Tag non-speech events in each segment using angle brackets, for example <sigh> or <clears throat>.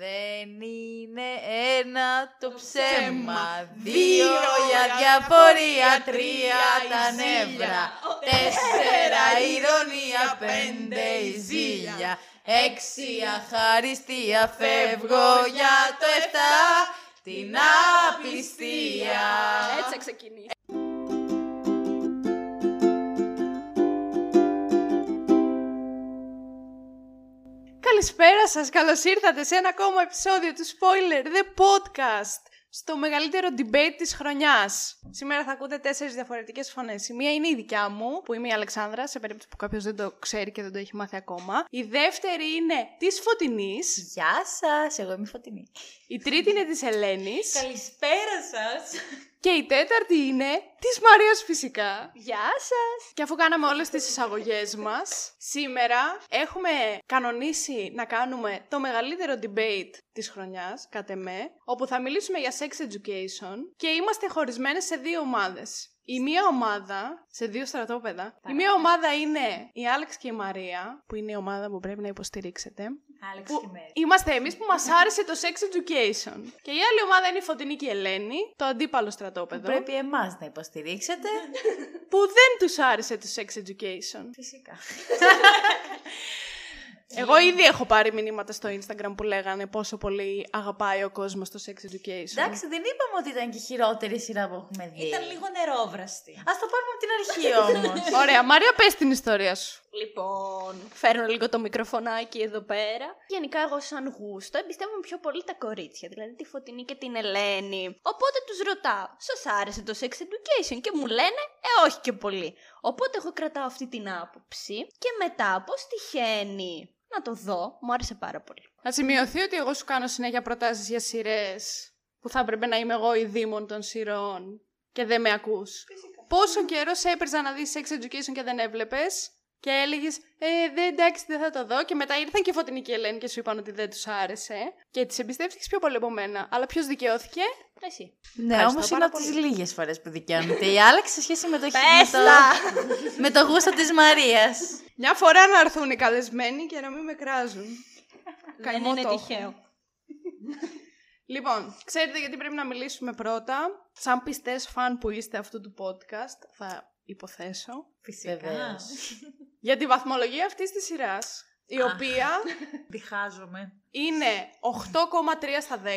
Δεν είναι ένα το ψέμα, δύο για διαφορία, τρία τα νεύρα, τέσσερα ηρωνία, πέντε η ζήλια, έξι αχαριστία, φεύγω για το εφτά, την απιστία. Έτσι θα ξεκινήσει. Καλησπέρα σας, καλώς ήρθατε σε ένα ακόμα επεισόδιο του Spoiler The Podcast στο μεγαλύτερο debate της χρονιάς. Σήμερα θα ακούτε τέσσερις διαφορετικές φωνές. Η μία είναι η δικιά μου, που είμαι η Αλεξάνδρα, σε περίπτωση που κάποιος δεν το ξέρει και δεν το έχει μάθει ακόμα. Η δεύτερη είναι της Φωτεινής. Γεια σας, εγώ είμαι η Φωτεινή. Η τρίτη είναι της Ελένης. Καλησπέρα σας. Και η τέταρτη είναι της Μαρίας φυσικά. Γεια σας! Και αφού κάναμε όλες τις εισαγωγές μας, σήμερα έχουμε κανονίσει να κάνουμε το μεγαλύτερο debate της χρονιάς, κατ' εμέ, όπου θα μιλήσουμε για sex education και είμαστε χωρισμένες σε δύο ομάδες. Η μία ομάδα, σε δύο στρατόπεδα, η μία ομάδα είναι η Άλεξ και η Μαρία, που είναι η ομάδα που πρέπει να υποστηρίξετε. Άλεξ Που και Μέρη. είμαστε εμείς που μας άρεσε το sex education. Και η άλλη ομάδα είναι η Φωτεινή και η Ελένη, το αντίπαλο στρατόπεδο. Πρέπει εμάς να υποστηρίξετε. <laughs> που δεν τους άρεσε το sex education. Φυσικά. <laughs> Εγώ ήδη έχω πάρει μηνύματα στο Instagram που λέγανε πόσο πολύ αγαπάει ο κόσμος το sex education. Εντάξει, δεν είπαμε ότι ήταν και η χειρότερη σειρά που έχουμε δει. Ήταν λίγο νερόβραστη. Ας το πάρουμε από την αρχή όμως. Ωραία, Μαρία, πες την ιστορία σου. Λοιπόν, φέρνω λίγο το μικροφωνάκι εδώ πέρα. Γενικά, εγώ σαν γούστο εμπιστεύομαι πιο πολύ τα κορίτσια, δηλαδή τη Φωτεινή και την Ελένη. Οπότε τους ρωτάω, σας άρεσε το sex education; Και μου λένε, ε όχι και πολύ. Οπότε εγώ κρατάω αυτή την άποψη και μετά πώς τυχαίνει να το δω, μου άρεσε πάρα πολύ. Να σημειωθεί ότι εγώ σου κάνω συνέχεια προτάσεις για σειρές που θα έπρεπε να είμαι εγώ η δήμον των σειρών και δεν με ακούς. Πόσο καιρό σε έπαιρζα να δεις sex education και δεν έβλεπες; Και έλεγες «Ε, δεν, εντάξει, δεν θα το δω» και μετά ήρθαν και η Φωτεινή και η Ελένη και σου είπαν ότι δεν τους άρεσε και τις εμπιστεύτηκες πιο πολύ από μένα. Αλλά ποιος δικαιώθηκε; Εσύ. ναι, Ευχαριστώ όμως είναι πάρα από τις πολύ. λίγες φορές που δικαιώνεται. Η Άλεξ σε σχέση με το, Πες με το, με το γούστο της Μαρίας. Μια φορά να έρθουν οι καλεσμένοι και να μην με κράζουν. Δεν Καημό είναι το έχω. τυχαίο. Λοιπόν, ξέρετε γιατί πρέπει να μιλήσουμε πρώτα. Σαν πιστές φαν που είστε αυτού του podcast, θα υποθέσω. Βεβαίως. Για τη βαθμολογία αυτής της σειράς, η οποία <laughs> Διχάζομαι. είναι 8,3 στα 10,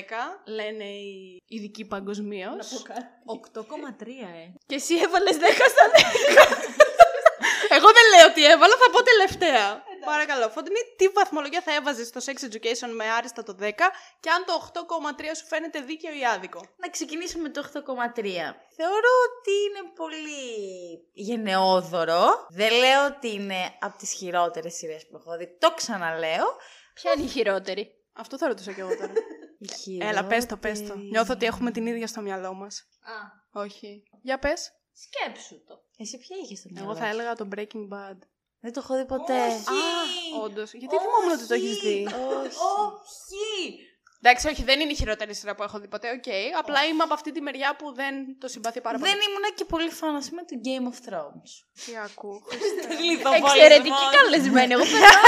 λένε οι ειδικοί παγκοσμίως. 8,3 ε. Και εσύ έβαλες 10 στα 10. <laughs> Εγώ δεν λέω τι έβαλα, θα πω τελευταία. Παρακαλώ, Φωτεινή, τι βαθμολογία θα έβαζες στο Sex Education με άριστα το 10 και αν το 8,3 σου φαίνεται δίκαιο ή άδικο; Να ξεκινήσουμε με το 8,3. Θεωρώ ότι είναι πολύ γενναιόδωρο. Δεν λέω ότι είναι από τις χειρότερες σειρές που έχω δει. Το ξαναλέω. Ποια είναι η χειρότερη; Αυτό θα ρωτούσα κι εγώ τώρα. <laughs> Η Έλα, πες το, πες το. χειρότερη- Νιώθω ότι έχουμε την ίδια στο μυαλό μας. Α, Όχι. Για πες. σκέψου το. Εσύ ποια είχες στο μυαλό Εγώ θα σου; έλεγα το Breaking Bad. Δεν το έχω δει ποτέ. Όχι. Όντως. Γιατί θυμόμουν ότι το έχεις δει; Όχι. Όχι. Εντάξει, όχι, δεν είναι η χειρότερη σειρά που έχω δει ποτέ, οκ. Απλά είμαι από αυτή τη μεριά που δεν το συμπαθεί πάρα πολύ. Δεν ήμουν και πολύ φαν, ας πούμε, του Game of Thrones. Τι ακούω. Εξαιρετική καλεσμένη. Εγώ <laughs> περνάω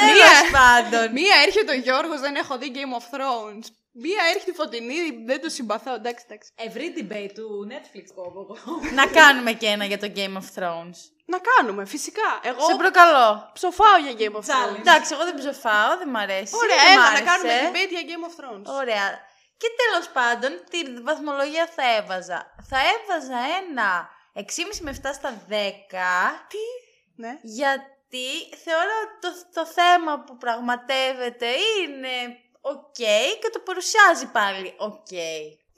Τέλος πάντων. Μία έρχεται ο Γιώργος, δεν έχω δει Game of Thrones. Μία έρχεται η Φωτεινή, δεν το συμπαθώ. Εντάξει, εντάξει. Ευρύ debate του Netflix πω εγώ. Να κάνουμε και ένα για το Game of Thrones. Να κάνουμε, φυσικά. Εγώ Σε προκαλώ. ψοφάω για Game of Challenge. Thrones. Εντάξει, εγώ δεν ψοφάω, δεν μ' αρέσει. Ωραία, δεν μ' έλα να άρεσε. κάνουμε debate για Game of Thrones. Ωραία. Και τέλος πάντων, τι βαθμολογία θα έβαζα. Θα έβαζα ένα 6,5 με 7 στα 10. Τι; Ναι. Γιατί θεωρώ ότι το, το θέμα που πραγματεύεται είναι οκ και το παρουσιάζει πάλι οκ.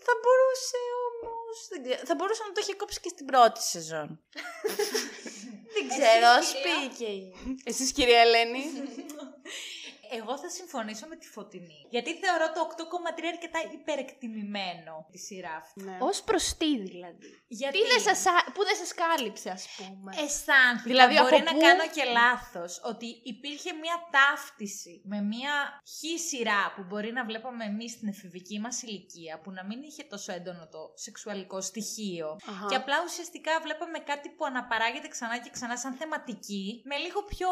Θα μπορούσε όμως... Δεν ξέρω, θα μπορούσε να το έχει κόψει και στην πρώτη σεζόν. <laughs> δεν ξέρω, ας πει και η- Εσείς κυρία Ελένη; <laughs> Εγώ θα συμφωνήσω με τη Φωτεινή. Γιατί θεωρώ το 8,3 αρκετά υπερεκτιμημένο τη σειρά αυτή. ναι. Ω προς τι δηλαδή. Γιατί; Τι δεν σας, α- που δεν σας κάλυψε, ας πούμε; αισθάνθηκα, Δηλαδή, μπορεί από να πού- κάνω και λάθος, ότι υπήρχε μια ταύτιση με μια χι σειρά που μπορεί να βλέπαμε εμείς στην εφηβική μας ηλικία, που να μην είχε τόσο έντονο το σεξουαλικό στοιχείο. Αχα. Και απλά ουσιαστικά βλέπαμε κάτι που αναπαράγεται ξανά και ξανά σαν θεματική, με λίγο πιο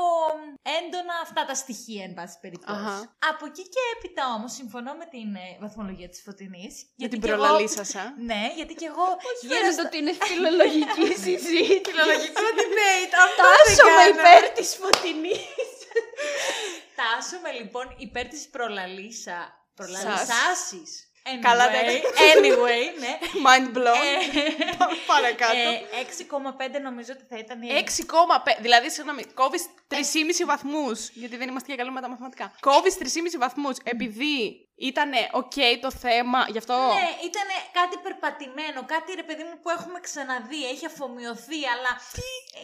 έντονα αυτά τα στοιχεία, εν πάση περιπτώσεις. Αχα. Από εκεί και έπειτα όμως, συμφωνώ με την ε, βαθμολογία της Φωτεινής. Για την προλαλήσασα. Ναι, γιατί και εγώ. γύρω Φαίνεται στα- ότι είναι φιλολογική <laughs> συζήτηση. Φιλολογικό debate. Αυτό Τάσομαι δεν κάνω. υπέρ της φωτεινής. <laughs> Τάσσομαι λοιπόν υπέρ της προλαλησά- Προλαλησάσης. Anyway, Καλά, εντάξει. anyway, ναι. <laughs> Mind blown. Ε, Πάμε Παρακάτω. ε, 6,5 νομίζω ότι θα ήταν η 6,5. Δηλαδή, συγγνώμη, κόβεις 3,5 βαθμούς. Γιατί δεν είμαστε και καλοί με τα μαθηματικά. Κόβεις 3,5 βαθμούς επειδή ήταν οκ το θέμα. Γι' αυτό. Ναι, ήταν κάτι περπατημένο, κάτι ρε παιδί μου που έχουμε ξαναδεί, έχει αφομοιωθεί, αλλά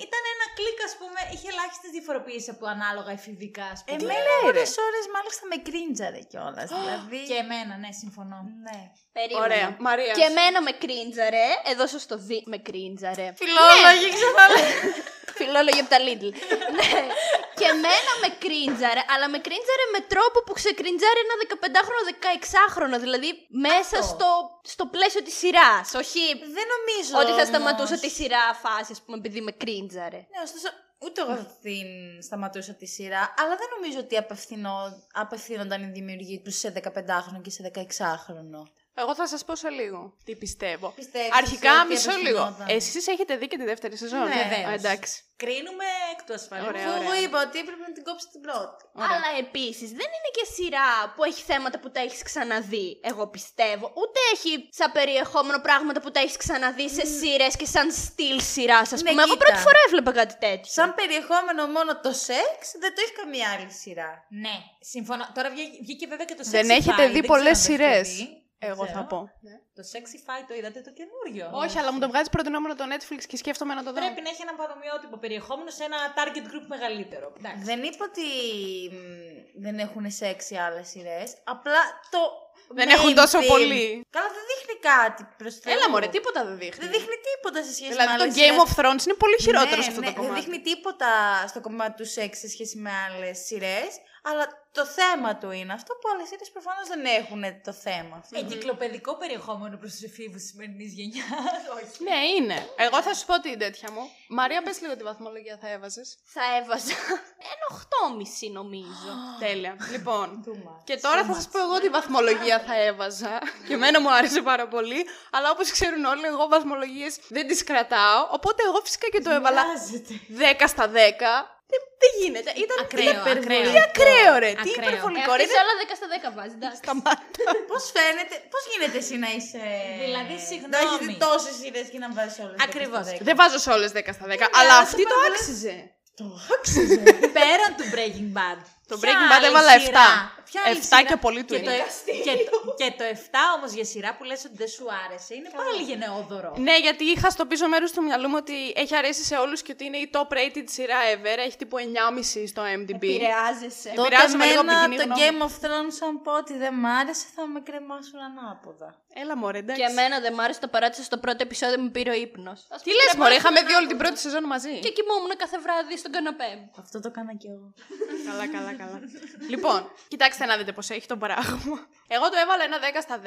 ήταν ένα κλικ, ας πούμε, είχε ελάχιστες διαφοροποιήσει από ανάλογα εφηβικά, ας πούμε. Εμένα ώρε ώρες μάλιστα με κρίντζαρε κιόλας. Δηλαδή. Και εμένα, ναι, συμφωνώ. Ναι. Περίμενε. Ωραία. Μαρίας. Και εμένα με κρίντζαρε. Εδώ σας το δει. Με κρίντζαρε. Φιλόλογοι ξαναλέω. <laughs> Φιλόλογοι από τα Lidl. ναι. Και εμένα με κρίντζαρε, αλλά με κρίντζαρε με τρόπο που ξεκρίντζαρε ένα 15χρονο, 16χρονο. Δηλαδή μέσα Αυτό. στο, στο πλαίσιο της σειράς. Όχι Δεν νομίζω. ότι θα όμως. σταματούσα τη σειρά φάση, ας πούμε, επειδή με κρίντζαρε. Ναι, ωστόσο, ούτε εγώ θα την σταματούσα τη σειρά, αλλά δεν νομίζω ότι απευθυνό, απευθύνονταν οι δημιουργοί τους σε 15χρονο και σε 16χρονο. Εγώ θα σας πω σε λίγο τι πιστεύω. Πιστεύεις Αρχικά, ότι μισό λίγο. απευθυνόταν. Εσείς έχετε δει και τη δεύτερη σεζόν; Ναι, Α, βεβαίως. εντάξει. Κρίνουμε εκ του ασφαλού. Ωραία, Αφού ωραία. εγώ είπα ότι έπρεπε να την κόψει την πρώτη. Ωραία. Αλλά επίσης δεν είναι και σειρά που έχει θέματα που τα έχεις ξαναδεί, εγώ πιστεύω. Ούτε έχει σαν περιεχόμενο πράγματα που τα έχεις ξαναδεί σε σειρές και σαν στυλ σειράς, ας Ναι, πούμε. Εγώ κοίτα. πρώτη φορά έβλεπα κάτι τέτοιο. Σαν περιεχόμενο μόνο το σεξ, δεν το έχει καμία άλλη σειρά. Ναι, συμφωνώ. Τώρα βγήκε, βγήκε βέβαια και το Sexify. Δεν έχετε δει ξέρω πολλές αν το έχετε σειρές. δει. Εγώ Ξέρω. θα πω. Το Sexify το είδατε το καινούριο; Όχι, αλλά μου το βγάζει προτινόμενο το Netflix και σκέφτομαι να το δω. Πρέπει να έχει ένα παρομοιότυπο περιεχόμενο σε ένα target group μεγαλύτερο. Εντάξει. Δεν είπα ότι μ, δεν έχουν σεξ οι άλλες σειρές. Απλά το. Δεν main έχουν τόσο theme. πολύ. Καλά, δεν δείχνει κάτι προς Θεού. Έλα μωρέ, τίποτα δεν δείχνει. Δεν δείχνει τίποτα σε σχέση Δηλαδή με το άλλες Game σειρές. of Thrones είναι πολύ χειρότερο ναι, σε αυτό ναι, το Δεν κομμάτι. δείχνει τίποτα στο κομμάτι του σεξ σε σχέση με άλλες σειρές. Αλλά το θέμα του είναι αυτό που άλλες σειρέ προφανώς δεν έχουν το θέμα. αυτό. Εγκυκλοπαιδικό περιεχόμενο προς τους εφήβους της σημερινής γενιάς. <laughs> Όχι. Ναι, είναι. Εγώ θα σου πω την τέτοια μου. Μαρία, πες λίγο τι βαθμολογία θα έβαζες. Θα έβαζα ένα 8,5 νομίζω. <gasps> Τέλεια. Λοιπόν, Too much. και τώρα θα σας πω εγώ τι βαθμολογία θα έβαζα. Και εμένα μου άρεσε πάρα πολύ. Αλλά όπως ξέρουν όλοι, εγώ βαθμολογίες δεν τις κρατάω. Οπότε εγώ φυσικά και το έβαλα 10 στα 10. Δεν, δεν γίνεται. Ήταν Ακραίο, ακραίο. Τι ακραίο, ρε. Τι Ακραίο. υπερβολικό, Ε, ρε. αυτή σε όλα 10 στα 10 βάζει. εντάξει. Σταμάτα. <laughs> Πώς φαίνεται, πώς γίνεται εσύ να είσαι. Δηλαδή, Να συγγνώμη. έχεις δει τόσες σειρές και να βάζεις όλες. Ακριβώς. Δεν βάζω σε όλες 10 στα 10. Αλλά αλλά αυτή σε το πάρα άξιζε. Το άξιζε. <laughs> Πέραν του Breaking Bad. Το Ποια Breaking Bad άλλη έβαλα 7. σειρά; Ποια άλλη 7 σειρά; και πολύ του και το, είναι. και, το, και το 7 όμως για σειρά που λες ότι δεν σου άρεσε είναι πάλι γενναιόδωρο. Ναι, γιατί είχα στο πίσω μέρος του μυαλού μου ότι έχει αρέσει σε όλους και ότι είναι η top rated σειρά ever. Έχει τύπου 9,5 στο MDB. Επηρεάζεσαι. Τότε Επηρεάζομαι λίγο από την εμένα κοινή το γνώμη. Game of Thrones, αν πω ότι δεν μ' άρεσε, θα με κρεμάσουν ανάποδα. Έλα μωρέ, εντάξει. Και εμένα δεν μ' άρεσε το παράτησα στο πρώτο επεισόδιο, με πήρε ο ύπνος. Τι λες μωρέ, είχαμε δει όλη την πρώτη σεζόν μαζί. Και κοιμόμουν κάθε βράδυ στον καναπέ. Αυτό το έκανα κι εγώ. καλά, καλά, καλά. <laughs> λοιπόν, κοιτάξτε να δείτε πώς έχει το πράγμα. Εγώ το έβαλα ένα 10 στα 10.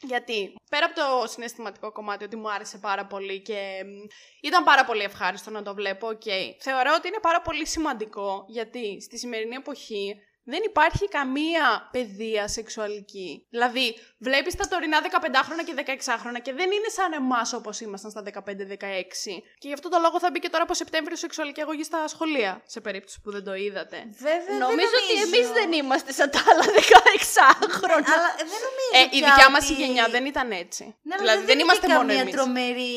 Γιατί πέρα από το συναισθηματικό κομμάτι ότι μου άρεσε πάρα πολύ και μ, ήταν πάρα πολύ ευχάριστο να το βλέπω, οκ. Θεωρώ ότι είναι πάρα πολύ σημαντικό γιατί στη σημερινή εποχή δεν υπάρχει καμία παιδεία σεξουαλική. Δηλαδή, βλέπεις τα τωρινά 15χρονα και 16χρονα και δεν είναι σαν εμάς όπως ήμασταν στα 15-16. Και γι' αυτό το λόγο θα μπει και τώρα από Σεπτέμβριο σεξουαλική αγωγή στα σχολεία, σε περίπτωση που δεν το είδατε. Βέβαια, Νομίζω δεν ότι νομίζω. εμείς δεν είμαστε σαν τα άλλα 16χρονα. Αλλά δεν νομίζω Ε, η πια δικιά μας ότι- η γενιά δεν ήταν έτσι. Ναι, αλλά δηλαδή, δεν δείχνει είμαστε μόνο καμία εμείς. τρομερή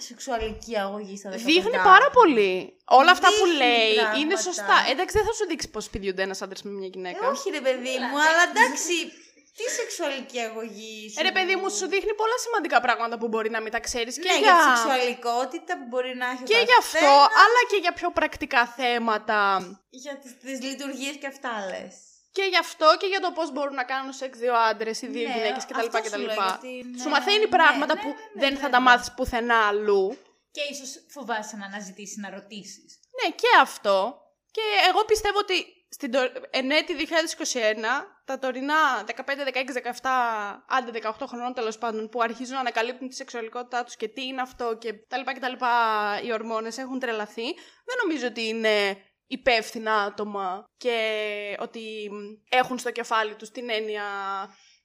σεξουαλική αγωγή στα 15. Δείχνει πάρα πολύ. Όλα αυτά που Δείχνει λέει πράγματα. είναι σωστά. Εντάξει, δεν θα σου δείξει πώς πηδιούνται ένας άντρας με μια γυναίκα. Ε, όχι ρε παιδί μου, αλλά εντάξει, τι σεξουαλική αγωγή σου. Ε, ρε παιδί μου, σου δείχνει πολλά σημαντικά πράγματα που μπορεί να μην τα ξέρεις και Ναι, για τη σεξουαλικότητα που μπορεί να έχει ο Και γι' αυτό, καθένας, αλλά και για πιο πρακτικά θέματα. Για τις, τις λειτουργίες και αυτά λες. Και γι' αυτό και για το πώς μπορούν να κάνουν σεξ δύο άντρες ή δύο Ναι, γυναίκες κτλ. αυτό σου κτλ. λέω, γιατί, Σου ναι, μαθαίνει ναι, πράγματα ναι, που ναι, ναι, δεν θα βέβαια. τα μάθεις πουθενά αλλού. Και ίσως φοβάσαι να αναζητήσεις να ρωτήσεις. Ναι, και αυτό. Και εγώ πιστεύω ότι στην τω- εν έτη 2021, τα τωρινά 15, 16, 17, άντε 18 χρονών τέλος πάντων, που αρχίζουν να ανακαλύπτουν τη σεξουαλικότητά τους και τι είναι αυτό και τα λοιπά και τα λοιπά, οι ορμόνες έχουν τρελαθεί, δεν νομίζω ότι είναι υπεύθυνα άτομα και ότι έχουν στο κεφάλι τους την έννοια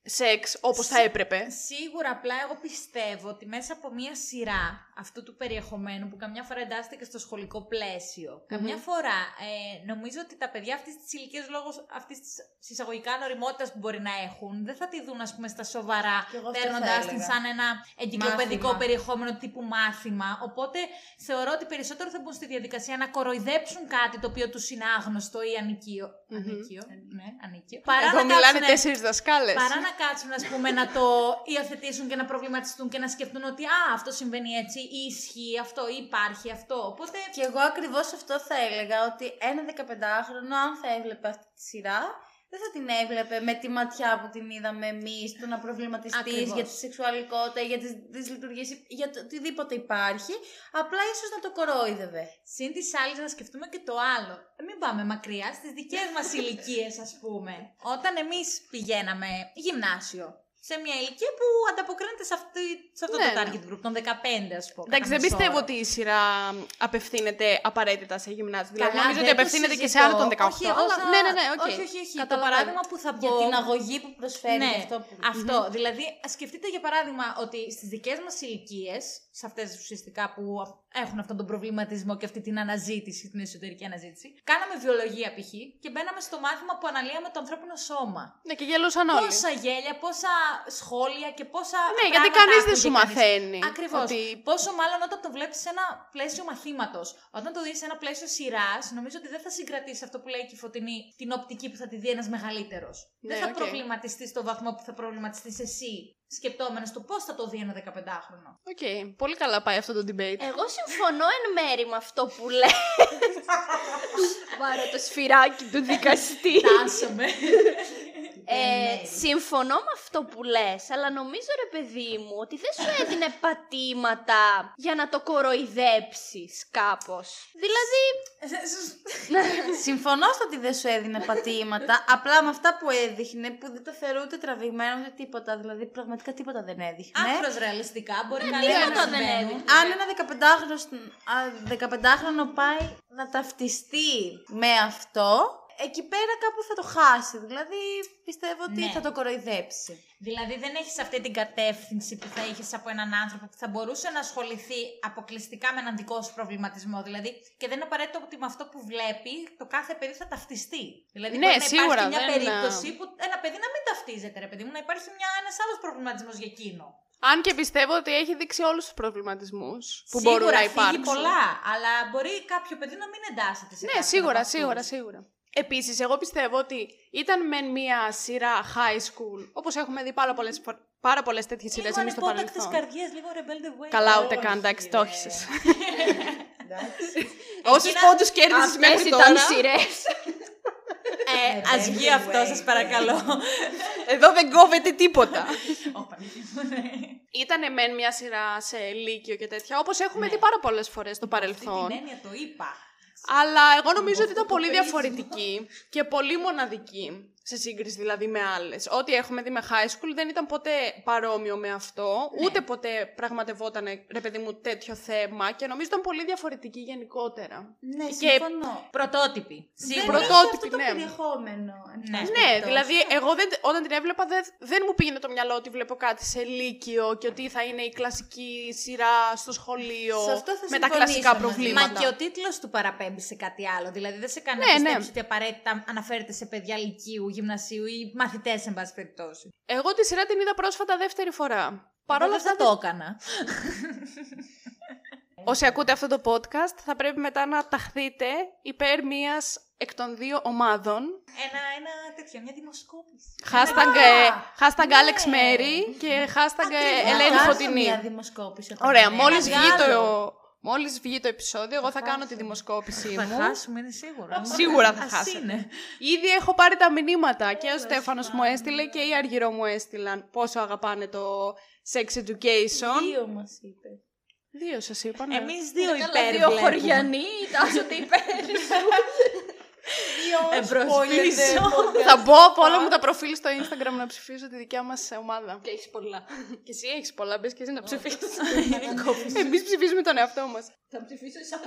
σεξ όπως θα έπρεπε. Σίγουρα, απλά εγώ πιστεύω ότι μέσα από μία σειρά αυτού του περιεχομένου που καμιά φορά εντάσσεται και στο σχολικό πλαίσιο, καμιά φορά ε, νομίζω ότι τα παιδιά αυτής της ηλικίας λόγω αυτής της εισαγωγικά νοριμότητα που μπορεί να έχουν, δεν θα τη δουν, ας πούμε, στα σοβαρά, Κι εγώ αυτό θα παίρνοντά την έλεγα. σαν ένα εγκυκλοπαιδικό Μάθημα. περιεχόμενο τύπου μάθημα. Οπότε θεωρώ ότι περισσότερο θα μπουν στη διαδικασία να κοροϊδέψουν κάτι το οποίο τους είναι άγνωστο ή ανικείο. Ανίκιο, ναι, ανίκιο. Παρά Εδώ να μιλάνε κάτσουνε- τέσσερις δασκάλες. Παρά να κάτσουν, ας πούμε, να το υιοθετήσουν και να προβληματιστούν και να σκεφτούν ότι Α, αυτό συμβαίνει έτσι, ή ισχύει αυτό, ή υπάρχει αυτό. Οπότε. Και εγώ ακριβώς αυτό θα έλεγα ότι ένα 15χρονο, αν θα έβλεπε αυτή τη σειρά, δεν θα την έβλεπε με τη ματιά που την είδαμε εμείς, το να προβληματιστείς Ακριβώς. για τη σεξουαλικότητα, για τις δυσλειτουργίε, για το οτιδήποτε υπάρχει. Απλά ίσως να το κορόιδευε. Συν της άλλης, να σκεφτούμε και το άλλο. Ε, Μην πάμε μακριά στις δικές μας ηλικίες, ας πούμε. Όταν εμείς πηγαίναμε γυμνάσιο. Σε μια ηλικία που ανταποκρίνεται σε, αυτή, σε αυτό Ναι, το ναι. target group, των 15, ας πούμε. Εντάξει, δεν κατά πιστεύω μέσο ότι η σειρά απευθύνεται απαραίτητα σε γυμνάσιο. Δηλαδή, Καλά, νομίζω δεν ότι το απευθύνεται και σε συζητώ. άνω των 18. Όχι, εγώ αλλά... θα- Ναι, ναι, ναι, οκ. όχι, όχι, όχι. Το Καταλαβαίνω. παράδειγμα που θα Για πω... την αγωγή που προσφέρει Ναι, αυτό που. Αυτό. Δηλαδή, σκεφτείτε για παράδειγμα ότι στις δικές μας ηλικίες, σε αυτές ουσιαστικά που έχουν αυτόν τον προβληματισμό και αυτή την αναζήτηση, την εσωτερική αναζήτηση, κάναμε βιολογία π.χ. και μπαίναμε στο μάθημα που αναλύαμε το ανθρώπινο σώμα. Ναι, και γελούσαν όλοι. Πόσα γέλια, πόσα σχόλια και πόσα. Ναι, γιατί πράγματα κανείς δεν άκουγε σου κανείς. μαθαίνει. Ακριβώς. Ότι... Πόσο μάλλον όταν το βλέπεις σε ένα πλαίσιο μαθήματος. Όταν το δεις σε ένα πλαίσιο σειράς, νομίζω ότι δεν θα συγκρατήσει αυτό που λέει και η Φωτεινή, την οπτική που θα τη δει ένας μεγαλύτερος. Ναι, δεν θα οκ. προβληματιστείς στο βαθμό που θα προβληματιστείς εσύ, σκεπτόμενος το πώς θα το δει ένα 15χρονο. Οκ, πολύ καλά πάει αυτό το debate. Εγώ συμφωνώ εν μέρει με αυτό που λέει. <laughs> Βαράω το σφυράκι του δικαστή. Τάσσομαι. Ε, συμφωνώ με αυτό που λες, αλλά νομίζω ρε παιδί μου ότι δεν σου έδινε πατήματα για να το κοροϊδέψεις κάπως. Δηλαδή, <laughs> Συμφωνώ στο ότι δεν σου έδινε πατήματα, απλά με αυτά που έδειχνε, που δεν το θεωρώ ούτε τραβηγμένο ούτε τίποτα. Δηλαδή, πραγματικά τίποτα δεν έδειχνε. Άκρος ρεαλιστικά μπορεί να τίποτα λέει να δεν συμβαίνουν. έδειχνε. Αν ένα 15χρονο, 15χρονο πάει να ταυτιστεί με αυτό, εκεί πέρα κάπου θα το χάσει. Δηλαδή, πιστεύω ότι Ναι. θα το κοροϊδέψει. Δηλαδή δεν έχεις αυτή την κατεύθυνση που θα είχες από έναν άνθρωπο που θα μπορούσε να ασχοληθεί αποκλειστικά με έναν δικό σου προβληματισμό. Δηλαδή, και δεν είναι απαραίτητο ότι με αυτό που βλέπει το κάθε παιδί θα ταυτιστεί. Δηλαδή, Ναι, μπορεί να σίγουρα, υπάρχει μια δεν- περίπτωση που ένα παιδί να μην ταυτίζεται, ρε παιδί μου, να υπάρχει ένας άλλος προβληματισμός για εκείνο. Αν και πιστεύω ότι έχει δείξει όλους τους προβληματισμούς που σίγουρα μπορούν να φύγει υπάρξουν. πολλά, αλλά μπορεί κάποιο παιδί να μην εντάσσεται σε Ναι, κάποιον σίγουρα, από αυτούς. σίγουρα, σίγουρα. Επίσης, εγώ πιστεύω ότι ήταν μεν μία σειρά high school, όπως έχουμε δει πάρα πολλές, φο- πάρα πολλές τέτοιες σειρές Λίγο εμείς στο ανεπότακτες παρελθόν. καρδιές, λίγο rebel the way. Καλά, ούτε Όχι, καν, εντάξει, το ρε. έχεις. Εντάξει. Όσους πόντους κέρδισες αυτές μέχρι ήταν τώρα, σειρές. Ε, ας βγει αυτό, σας παρακαλώ. εδώ δεν κόβεται τίποτα. Ω, Παναγία μου, ναι. Ήτανε μεν μια σειρά σε λύκειο και τέτοια, όπως έχουμε δει πάρα πολλές φορές στο Αυτή παρελθόν. την έννοια το είπα. Αλλά εγώ νομίζω ότι ήταν πολύ διαφορετική και πολύ μοναδική. Σε σύγκριση δηλαδή με άλλες. Ό,τι έχουμε δει με high school δεν ήταν ποτέ παρόμοιο με αυτό. Ναι. Ούτε ποτέ πραγματευόταν, ρε παιδί μου, τέτοιο θέμα. Και νομίζω ήταν πολύ διαφορετική γενικότερα. Ναι, Και- συμφωνώ. Πρωτότυπη. Δεν Σίγουρα. έχει πρωτότυπη, αυτό το ναι. περιεχόμενο. εν Ναι. πάση Ναι, περιπτώσει. δηλαδή εγώ δεν, όταν την έβλεπα δεν, δεν μου πήγαινε το μυαλό ότι βλέπω κάτι σε λύκειο και ότι θα είναι η κλασική σειρά στο σχολείο Σε αυτό θα με τα συμφωνήσω κλασικά μαζί. προβλήματα. Μα και ο τίτλος του παραπέμπει σε κάτι άλλο. Δηλαδή δεν σε κάνει Ναι, να ναι. πιστέψει ότι απαραίτητα αναφέρεται σε παιδιά λυκείου, γυμνασίου ή μαθητές, εν πάση περιπτώσει. Εγώ τη σειρά την είδα πρόσφατα δεύτερη φορά. Παρ' όλα Εγώ αυτά δεν το έκανα. <laughs> Όσοι ακούτε αυτό το podcast θα πρέπει μετά να ταχθείτε υπέρ μίας εκ των δύο ομάδων. Ένα, ένα τέτοιο, μια δημοσκόπηση. Hashtag, ε, hashtag Alex Mary και hashtag ε, Θα Ελένη κάνω Φωτεινή. μια δημοσκόπηση. όταν Ωραία, είναι. μόλις βγει, το, μεγάλο. μόλις βγει το επεισόδιο, εγώ θα κάνω τη δημοσκόπησή Θα μου. χάσουμε, είναι σίγουρο. <laughs> Σίγουρα θα Ας χάσετε. είναι. Ήδη έχω πάρει τα μηνύματα και ο Στέφανος μου έστειλε και η Αργυρό μου έστειλαν πόσο αγαπάνε το sex education. Δύο μας είπε. Δύο σας είπα, ναι. Εμείς δύο Καλά, <laughs> υπέρ δύο βλέπουμε. χωριανοί, τάσσονται υπέρ σου. Εμπρός πίσω. Θα μπω από όλα μου τα προφίλ στο Instagram να ψηφίσω τη δικιά μας ομάδα. Και έχεις πολλά. Και εσύ έχεις πολλά, μπες και εσύ να ψηφίσεις. Εμείς ψηφίζουμε τον εαυτό μας. Θα ψηφίσω εσά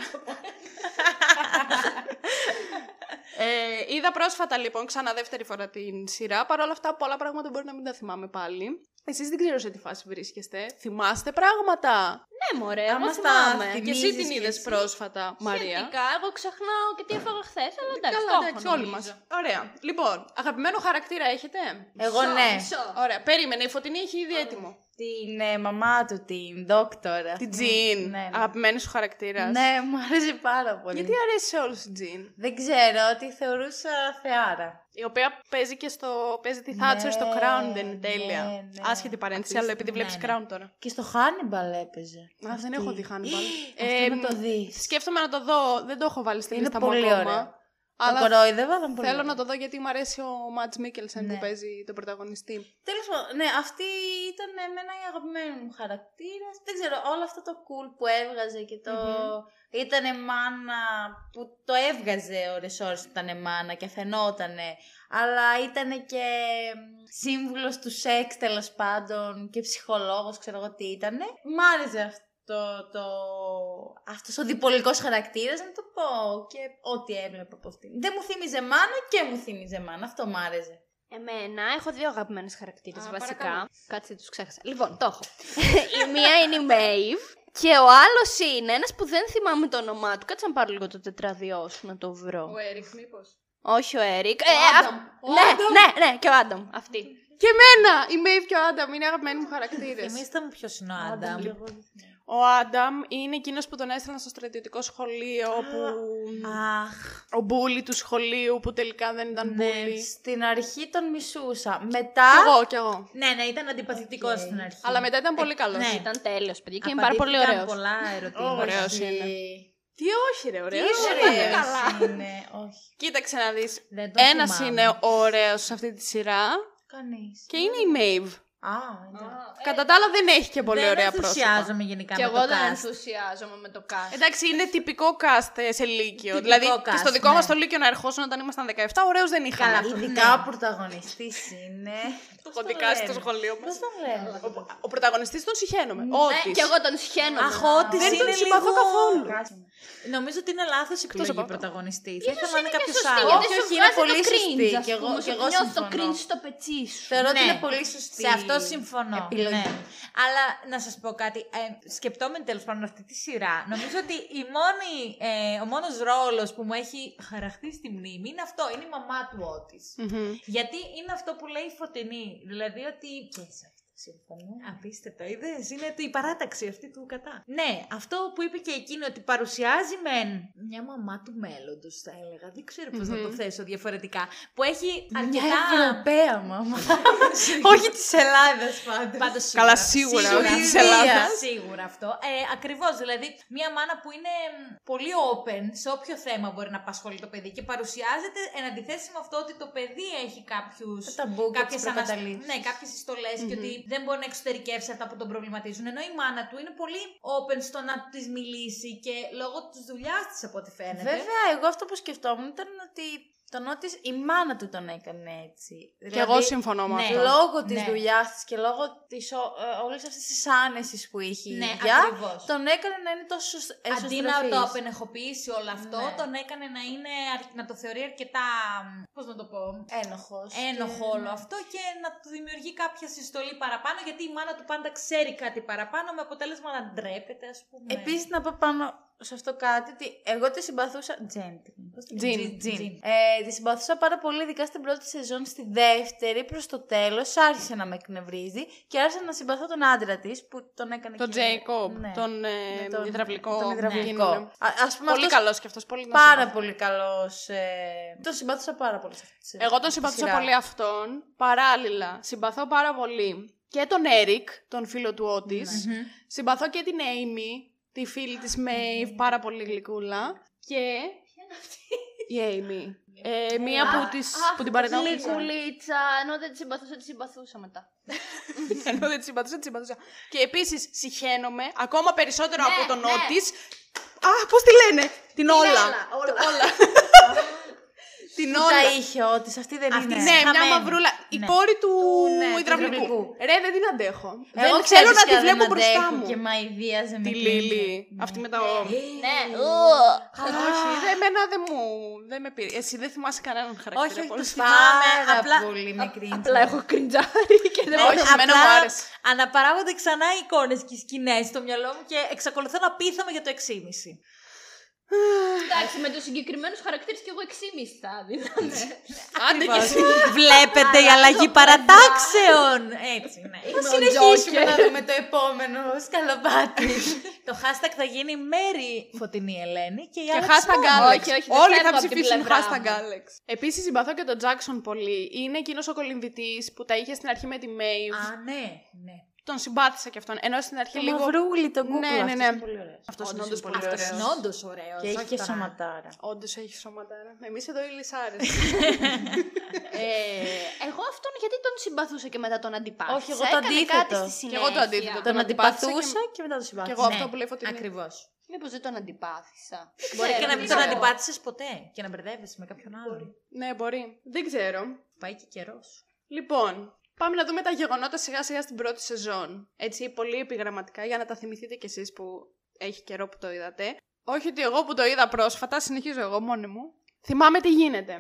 Ε, είδα πρόσφατα λοιπόν ξανά δεύτερη φορά την σειρά. Παρ' όλα αυτά, πολλά πράγματα μπορεί να μην τα θυμάμαι πάλι. Εσείς δεν ξέρω σε τι φάση βρίσκεστε. Θυμάστε πράγματα; Ναι, μωρέ, Άμα εγώ στα θυμάμαι. θυμ- Και εσύ Θυμίζεις την και είδες εσύ. πρόσφατα, Μαρία; Σχετικά, εγώ ξεχνάω και τι έφαγα χθες, αλλά εντάξει. Καλά, το έχω, εντάξει, όλοι νομίζω. μα. Ωραία. Λοιπόν, αγαπημένο χαρακτήρα έχετε; Εγώ Μισό, ναι. μισό. Ωραία, περίμενε. Η φωτεινή έχει ήδη έτοιμο. Την ε, μαμά του, την δόκτωρα. Την Τζιν. Ναι, ναι. Αγαπημένης σου χαρακτήρας. Ναι, μου άρεσε πάρα πολύ. Γιατί αρέσει σε όλους η Τζιν; Δεν ξέρω, τη θεωρούσα θεάρα. Η οποία παίζει και στο. παίζει τη Θάτσερ στο Crown, δεν είναι ναι, τέλεια. ναι. Άσχετη παρένθεση, αλλά επειδή βλέπεις ναι, ναι. Crown τώρα. Και στο Hannibal έπαιζε. Α, δεν έχω δει Hannibal. <gasps> Αυτό να το δεις. Σκέφτομαι να το δω. Δεν το έχω βάλει στη Είναι λίστα μου πολύ ακόμα. ωραίο. Το Αλλά κορόιδευα, ήταν πολύ θέλω ωραίο. να το δω γιατί μου αρέσει ο Ματ Μίκελσεν που Ναι. παίζει τον πρωταγωνιστή. Τέλος πάντων, ναι, αυτή ήταν εμένα η αγαπημένη μου χαρακτήρας. Δεν ξέρω, όλο αυτό το cool που έβγαζε και το. Ήτανε μάνα που το έβγαζε ώρες ώρες που ήταν μάνα και φαινότανε. Αλλά ήτανε και σύμβουλος του σεξ τέλος πάντων και ψυχολόγος, ξέρω εγώ τι ήτανε. Μ' άρεσε αυτό. Το, αυτός ο διπολικός χαρακτήρας, να το πω, και ό,τι έβλεπα από αυτήν. Δεν μου θύμιζε μάνα και μου θύμιζε μάνα, αυτό μ' άρεσε. Εμένα έχω δύο αγαπημένους χαρακτήρες Α, βασικά. παρακαλώ. Κάτσε, τους ξέχασα. Λοιπόν, το έχω. <laughs> η μία είναι η Maeve και ο άλλος είναι ένας που δεν θυμάμαι το όνομά του. Κάτσε να πάρω λίγο το τετράδιό σου να το βρω. Έρικ, μήπως. Όχι ο Έρικ. Ο Ε, αυ- Άνταμ. Ο ναι, Άνταμ. ναι, ναι, και ο Άνταμ. Αυτή. Και εμένα! Η Maeve και ο Άνταμ είναι αγαπημένοι μου χαρακτήρες. Θυμήστε μου ποιο είναι ο Άνταμ. Ο Άνταμ είναι εκείνος που τον έστειλαν στο στρατιωτικό σχολείο. που... Αχ, Ο μπούλι του σχολείου που τελικά δεν ήταν ναι, μπούλι. στην αρχή τον μισούσα. Μετά. Κι εγώ, κι εγώ. Ναι, ναι, ήταν αντιπαθητικός στην αρχή. Αλλά μετά ήταν πολύ καλός. ναι. Ήταν τέλειος, παιδιά, και είναι πάρα πολύ Απαντήθηκαν ωραίος. πολλά ερωτήματα. Ωραίος Όχι. είναι. Τι όχι, ρε, ωραίος. Ωραίος είναι, όχι. Κοίταξε να δεις. Δεν τον Ένας θυμάμαι. είναι ωραίος σε αυτή τη σειρά Κανείς. και είναι η Μέιβ. Α, ναι. Κατά τα άλλα δεν έχει και πολύ δεν ωραία πρόσωπα. ενθουσιάζομαι γενικά Και με εγώ το δεν cast. ενθουσιάζομαι με το cast. Εντάξει, είναι τυπικό cast ε, σε Λύκειο. Τυπικό δηλαδή και cast, στο δικό ναι. μας το Λύκειο να ερχόσουν όταν ήμασταν 17, ωραίους δεν είχαμε. Καλά, Ειδικά Ναι. ο πρωταγωνιστής είναι. Το έχω δικάσει στο λένε; σχολείο μας. Πώς τον λένε; Ο πρωταγωνιστής τον συχαίνομαι. Ναι, Ότις. και εγώ τον σχένομαι. Αχ, ότις Δεν τον είναι συμπαθώ λίγο... καθόλου. Νομίζω ότι είναι λάθος επιλογή από αυτό. πρωταγωνιστής. Θα Ίσως ήθελα να είναι είναι και κάποιος σωστή, άλλος. γιατί Όχι, σου όχι, είναι βγάζει πολύ το cringe, σωστή. ας Και εγώ- πούμε, και σου εγώ νιώθει το συμφωνώ. cringe στο πετσί σου. Θεωρώ ότι Ναι. είναι πολύ σωστή. Σε αυτό συμφωνώ. επιλογή. Ναι. Αλλά να σας πω κάτι. Ε, σκεπτόμενοι τέλος πάντων αυτή τη σειρά, νομίζω ότι η μόνη, ε, ο μόνος ρόλος που μου έχει χαραχτεί στη μνήμη είναι αυτό. Είναι η μαμά του Ότη. Μμμ. Γιατί είναι αυτό που λέει η Φωτεινή. Δηλαδή ότι. Και σε αυτό συμφωνώ. Απίστευτο. Είδες, είναι η παράταξη αυτή του κατά. Ναι, αυτό που είπε και εκείνη ότι παρουσιάζει μεν μια μαμά του μέλλοντος, θα έλεγα. Δεν ξέρω πώς να το θέσω διαφορετικά. Που έχει Μια αρκετά. Ευρωπαία μαμά. <laughs> Όχι της Ελλάδας πάντως. Πάντως Καλά, σίγουρα, σίγουρα όχι της σίγουρα, Ελλάδας. Σίγουρα αυτό. Ε, Ακριβώς. Δηλαδή, μια μάνα που είναι μ, πολύ open σε όποιο θέμα μπορεί να απασχολεί το παιδί και παρουσιάζεται εν αντιθέσει με αυτό ότι το παιδί έχει κάποιους. Τα μπουκ, Κάποιες τις προκαταλήψεις. Ναι, κάποιες και ότι δεν μπορεί να εξωτερικεύσει αυτά που τον προβληματίζουν. Ενώ η μάνα του είναι πολύ open στο να της μιλήσει και λόγω της δουλειάς της, από ό,τι φαίνεται. Βέβαια, εγώ αυτό που σκεφτόμουν ήταν ότι τον Ότις η μάνα του τον έκανε έτσι. Και εγώ συμφωνώ με ναι. αυτό. Λόγω της Ναι. δουλειάς της και λόγω της όλης αυτής της άνεσης που είχε η Ναι, ίδια, ακριβώς. τον έκανε να είναι τόσο Αντί να εσωστρεφής. το απενεχοποιήσει όλο αυτό, Ναι. τον έκανε να, είναι, αρ- να το θεωρεί αρκετά. Πώς να το πω. Ένοχος. Ένοχο και- όλο αυτό και να του δημιουργεί κάποια συστολή παραπάνω γιατί η μάνα του πάντα ξέρει κάτι παραπάνω με αποτέλεσμα να ντρέπεται, ας πούμε. Επίσης, να πω πάνω σε αυτό κάτι ότι εγώ τη συμπαθούσα. Τζεν. πώς τη λένε; Τζιν. Τζιν. Τζιν. Ε, τη συμπαθούσα πάρα πολύ, ειδικά στην πρώτη σεζόν. Στη δεύτερη, προς το τέλος, άρχισε να με εκνευρίζει και άρχισε να συμπαθώ τον άντρα της που τον έκανε. Τον και- Τζέικοπ, Ναι. τον, ε, Με τον- υδραυλικό. Τον υδραυλικό. εκείνο, ναι. Α, ας πούμε, Πολύ αυτός καλός κι αυτός. Πολύ να Πάρα συμπαθώ. πολύ καλός. Ε... Τον συμπάθησα πάρα πολύ σε αυτή τη σειρά. Εγώ τον τη συμπαθούσα σειρά. πολύ αυτόν. Παράλληλα, συμπαθώ πάρα πολύ και τον Έρικ, τον φίλο του Ότις. Συμπαθώ και την Amy, τη φίλη της Μέιβ, πάρα πολύ γλυκούλα. Και... Η Amy. Ε, μία που, της, που την παρενόχλησε. Γλυκουλίτσα, ενώ δεν τη συμπαθούσα, τη συμπαθούσα μετά. <laughs> Ενώ δεν τη συμπαθούσα, τη συμπαθούσα. Και επίσης συχαίνομαι ακόμα περισσότερο από τον ναι. Ότις. Α, πώς τη λένε! Την Όλα. Όλα, όλα. <laughs> την Που όλα. τα είχε ότι αυτή δεν Αυτή είναι. Ναι, μια χαμένη. μαυρούλα. Η Ναι. πόρη του ναι, του υδραυλικού. υδραυλικού. Ρε, δεν την αντέχω. Εγώ δεν θέλω ξέρεις να τη ποια βλέπω δεν μπροστά αντέχω μου. Και μαϊδίαζε με Τη Clinton. Λίλη. Ναι. Αυτή με τα. Ναι, Όχι, δεν, εμένα δεν μου. Δεν με πήρε. Εσύ δεν θυμάσαι κανέναν χαρακτήρα. Όχι, όχι, πολύ. τους θυμάμαι. Πάρα Απλά, πολύ με cringe. Απλά έχω κριντζάρι και δεν Ναι, μπορώ. Όχι, εμένα απλά μου άρεσε. Αναπαράγονται ξανά οι εικόνες και οι σκηνές στο μυαλό μου και εξακολουθώ να πείθομαι για το 6,5. Εντάξει, με τους συγκεκριμένους χαρακτήρες και εγώ 6,5 θα δίναμε. Άντε και εσύ. Βλέπετε η αλλαγή παρατάξεων. Έτσι, ναι. Θα συνεχίσουμε να δούμε το επόμενο σκαλοπάτι. το hashtag θα γίνει Μέρη Φωτεινή Ελένη και η Και άλλη hashtag Όχι, Alex. όχι, δεν Όλοι φεύγω θα από την ψηφίσουν πλευρά hashtag μου. Alex. Επίσης συμπαθώ και τον Jackson πολύ. Είναι εκείνος ο κολυμβητής που τα είχε στην αρχή με τη Maeve. Α, ναι, ναι. Τον συμπάθησα κι αυτόν. Ενώ στην αρχή Το λίγο. μαυρούλι, τον Ναι, κούκλο. ναι, αυτός ναι. είναι πολύ ωραίος. Αυτός είναι Όντως όντω πολύ Αυτός ωραίος. είναι όντως ωραίος. Και έχει όχι και τώρα. σωματάρα. Όντως έχει σώματάρα. Εμείς εδώ οι λυσάρες. Ε, εγώ αυτόν γιατί τον συμπαθούσα και μετά τον αντιπάθησα; Όχι, εγώ το Έκανε αντίθετο. κάτι στη Και συνέχεια. εγώ το αντίθετο. Τον Τον αντιπάθησα αντιπαθούσα και- και μετά τον Κι συμπάθησα. εγώ αυτό που λέει φωτεινή. Ακριβώς. Μήπως δεν τον αντιπάθησα. Μπορεί Ξέρω, και να μην δεν τον ξέρω. αντιπάτησε ποτέ και να μπερδεύεσαι με κάποιον άλλον. Ναι, μπορεί. Δεν ξέρω. Πάει και καιρός. Λοιπόν, πάμε να δούμε τα γεγονότα σιγά σιγά στην πρώτη σεζόν. Έτσι, πολύ επιγραμματικά για να τα θυμηθείτε κι εσείς που έχει καιρό που το είδατε. Όχι ότι εγώ που το είδα πρόσφατα, συνεχίζω εγώ μόνη μου. Θυμάμαι τι γίνεται.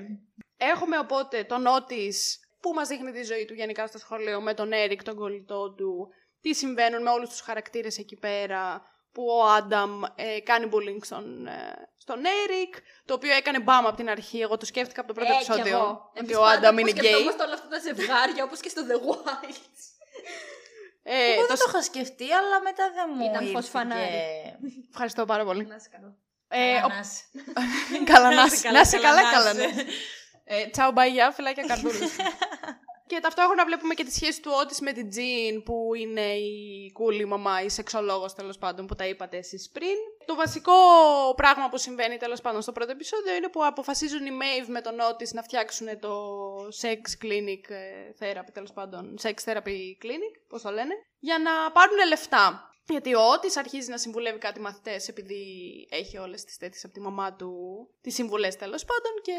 Έχουμε οπότε τον Ότις που μας δείχνει τη ζωή του γενικά στο σχολείο με τον Έρικ, τον κολλητό του, τι συμβαίνουν με όλους τους χαρακτήρες εκεί πέρα, που ο Άνταμ ε, κάνει bullying στον, ε, στον Έρικ, το οποίο έκανε μπαμ από την αρχή. Εγώ το σκέφτηκα από το πρώτο Ε, κι επεισόδιο. εγώ. Ότι Εμείς ο πάντα Άνταμ που είναι γκέι. σκεφτόμαστε όλα αυτά τα ζευγάρια όπως και στο The Wilds. Ε, Εγώ το δεν το είχα σκεφτεί, αλλά μετά δεν μου Ήταν ήρθε φως φανάρι. και- Ευχαριστώ πάρα πολύ. Να είσαι καλά. Ε, ο- να είσαι. <laughs> Καλά να Να είσαι είσαι. καλά, Να είσαι καλά, καλά καλά να ναι. είσαι. Ε, Τσάου μπαγιά, φυλάκια καρδούλες. <laughs> Και ταυτόχρονα βλέπουμε και τη σχέση του Ότις με την Τζιν, που είναι η κούλη μαμά, η σεξολόγος τέλος πάντων, που τα είπατε εσείς πριν. Το βασικό πράγμα που συμβαίνει τέλος πάντων στο πρώτο επεισόδιο είναι που αποφασίζουν οι Maeve με τον Ότις να φτιάξουν το sex clinic ε, therapy, τέλος πάντων, sex therapy clinic, πώς το λένε, για να πάρουν λεφτά. Γιατί ο Ότις αρχίζει να συμβουλεύει κάτι μαθητές επειδή έχει όλες τις τέτοιες από τη μαμά του, τις συμβουλές τέλος πάντων και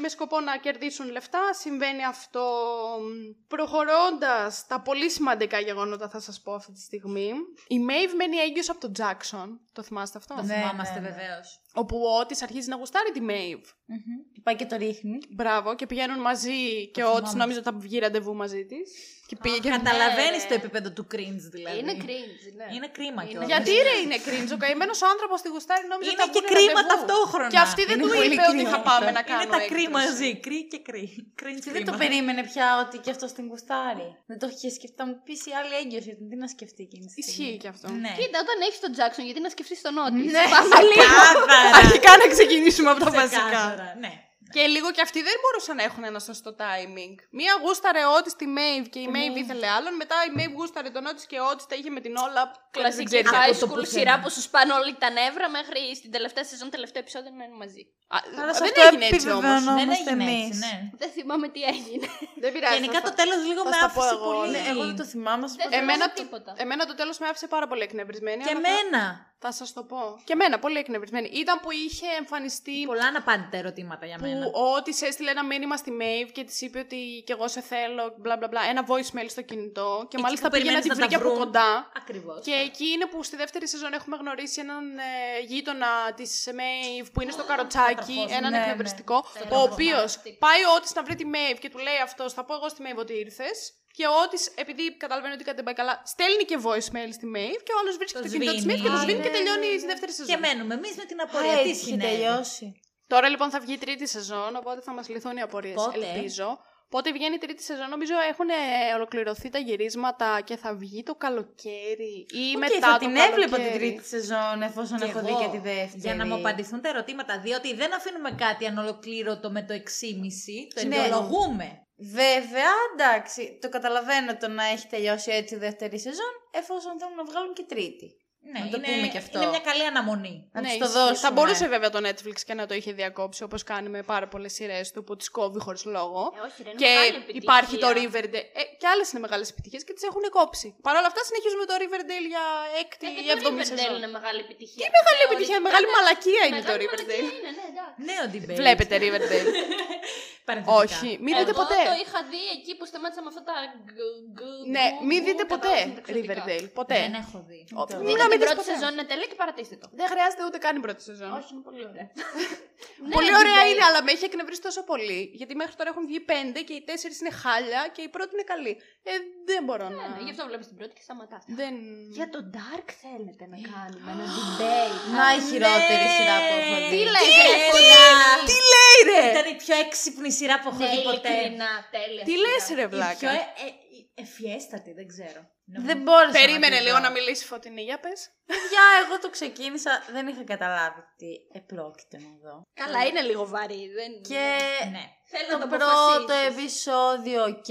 με σκοπό να κερδίσουν λεφτά συμβαίνει αυτό. Προχωρώντας τα πολύ σημαντικά γεγονότα θα σας πω αυτή τη στιγμή. Η Maeve μένει έγκυος από τον Jackson, το θυμάστε αυτό; Το Ναι, θυμάμαστε ναι, ναι. βεβαίως. Όπου ο Ότις αρχίζει να γουστάρει τη Maeve. Και Πάει και το ρίχνει. Μπράβο, και πηγαίνουν μαζί και ο θυμάμαι. Ότις νόμιζε ότι θα βγει ραντεβού μαζί της. Και πήγε και... Καταλαβαίνεις Ναι. το επίπεδο του cringe δηλαδή. Είναι cringe, ναι. Είναι κρίμα Είναι. κιόλας. Γιατί ρε είναι cringe, ο καημένος άνθρωπος τη γουστάρει νόμιζε ότι Είναι θα και βγουν κρίμα ραντεβού. ταυτόχρονα. Και αυτή δεν Είναι του πολύ είπε ότι κρίμα θα πάμε αυτό. να κάνουμε Είναι τα κρύ έκπτωση. μαζί. Κρύ και κρύ. Cringe Και δεν το κρίμα. περίμενε πια ότι και αυτός την γουστάρει. Δεν το είχε σκεφτεί. Θα μου πεις η άλλη έγκυος, γιατί τι να σκεφτεί εκείνη τη στιγμή. Ισχύει και αυτό. Ναι. Κοίτα, όταν έχεις τον Jackson, γιατί να σκεφτείς τον Νότι. Ναι. Πάμε λίγο. Ξεκάθαρα. Αρχικά να ξεκινήσουμε από τα βασικά. Ξεκάθαρα, Ναι. Και λίγο και αυτοί δεν μπορούσαν να έχουν ένα σωστό timing. Μία γούσταρε ό,τι στη Maeve και η Maeve ήθελε άλλον. Μετά η Maeve γούσταρε τον Otis και ο Otis τα είχε με την όλα. Κλασική Δεν ξέρει. high από το school πουθενά. σειρά που σου σπάνε όλοι τα νεύρα μέχρι στην τελευταία σεζόν, τελευταίο επεισόδιο να είναι μαζί. Α, Αλλά σε δεν αυτό έγινε έτσι όμως. επιβεβαιωνόμαστε Δεν έγινε εμείς. έτσι, ναι. Δεν θυμάμαι τι έγινε. Δεν πειράζει. Γενικά θα το στα- τέλος λίγο θα με στα πω άφησε εγώ, πολύ. ναι. Εγώ δεν το θυμάμαι. σου Δεν πω- θυμάμαι Εμένα, το, τίποτα. εμένα το τέλος με άφησε πάρα πολύ εκνευρισμένη. Και αλλά θα- εμένα. Θα σας το πω. Και εμένα, πολύ εκνευρισμένη. Ήταν που είχε εμφανιστεί Πολλά αναπάντητα ερωτήματα για μένα. που ο Ότις έστειλε ένα μήνυμα στη Maeve και της είπε ότι κι εγώ σε θέλω, μπλα μπλα μπλα, ένα voicemail στο κινητό και Εκεί μάλιστα που πήγε να περιμένεις την να βρει τα και από βρουν. κοντά. Ακριβώς. Και εκεί είναι που στη δεύτερη σεζόν έχουμε γνωρίσει έναν ε, γείτονα της Maeve που είναι στο καροτσάκι, τραχός, έναν ναι, εκνευριστικό, ναι. ο οποίος πάει ο Ότις να βρει τη Maeve και του λέει αυτό, θα πω εγώ στη Maeve ότι ήρθες. Και ο Ότις, επειδή καταλαβαίνει ότι κάτι δεν πάει καλά, στέλνει και voicemail στη Maeve και ο άλλος βρίσκει Το το, κινητό της σβήνει. Maeve και το Α, σβήνει και ναι, τελειώνει ναι, η ναι. δεύτερη σεζόν. Και μένουμε εμείς με την Α, απορία. Τι έτσι είχε συνέβη; τελειώσει. Τώρα λοιπόν θα βγει η τρίτη σεζόν, οπότε θα μας λυθούν οι απορίες. Πότε; Ελπίζω. Πότε βγαίνει η τρίτη σεζόν, νομίζω έχουν ε, ολοκληρωθεί τα γυρίσματα και θα βγει το καλοκαίρι ή Οκ, μετά θα το την καλοκαίρι. έβλεπα την τρίτη σεζόν εφόσον Και έχω εγώ, δει και τη δεύτερη. Για να μου απαντηθούν τα ερωτήματα, διότι δεν αφήνουμε κάτι ανολοκλήρωτο με το 6,5. Το Ναι. Αιτιολογούμε. Βέβαια, εντάξει, το καταλαβαίνω το να έχει τελειώσει έτσι η δεύτερη σεζόν, εφόσον θέλουν να βγάλουν και τρίτη. Ναι, Να το είναι, πούμε και αυτό. είναι μια καλή αναμονή. Να Ναι, τους το ισχύει. δώσουμε. Θα μπορούσε βέβαια το Netflix και να το είχε διακόψει όπως κάνει με πάρα πολλές σειρές του που τις κόβει χωρίς λόγο. Ε, όχι, ρε, είναι και μεγάλη επιτυχία. υπάρχει το Riverdale. Ε, και άλλες είναι μεγάλες επιτυχίες και τις έχουν κόψει. Παρ' όλα αυτά συνεχίζουμε το Riverdale για έκτη Ε, ή και το εβδομή Riverdale σεζόν. είναι μεγάλη επιτυχία. Τι μεγάλη Θεωρητικά, επιτυχία, μεγάλη ναι. μαλακία είναι το Μεγάλη Riverdale. μαλακία είναι, ναι, εντάξει. Νέο debate. Βλέπετε Riverdale. <laughs> Παρενθετικά. Όχι, μην δείτε Εγώ ποτέ. το είχα δει εκεί που σταμάτησα με αυτά τα γκ- γκ- Ναι, γκου- μην γκου δείτε και ποτέ τα βάζουν εξωτικά. Riverdale. Ποτέ. Δεν έχω δει. Ο- Το- μην Δείτε να μην την δεις πρώτη ποτέ. σεζόν είναι τέλεια και παρατήστε το. Δεν χρειάζεται ούτε καν η πρώτη σεζόν. Όχι, είναι πολύ ωραία. <laughs> Πολύ Ναι, ωραία debate. είναι, αλλά με έχει εκνευρίσει τόσο πολύ. Γιατί μέχρι τώρα έχουν βγει πέντε και οι τέσσερις είναι χάλια και η πρώτη είναι καλή. Ε, δεν μπορώ να. Ναι, Γι' αυτό βλέπεις την πρώτη και σταματάς. Δεν. Για το Dark θέλετε να κάνουμε ένα debate. Να η χειρότερη σειρά που έχω Τι δει. λες, ρε Τέλεια. Φωνά. Τι λέει ρε! Ήταν η πιο έξυπνη σειρά που έχω Ναι, δει ποτέ. ειλικρινά, τέλεια. Τι σειρά. λες ρε Η πιο βλάκα. ε, ε, ευφυέστατη, δεν ξέρω. Δεν μπόρεσα Περίμενε να τη λίγο δω. να μιλήσει Φωτεινή, για πες. Παιδιά, εγώ το ξεκίνησα, δεν είχα καταλάβει τι επρόκειτο να δω. Καλά, είναι λίγο βαρύ. Δεν... Και Ναι. Θέλω το να το πρώτο αποφασίσεις. επεισόδιο οκ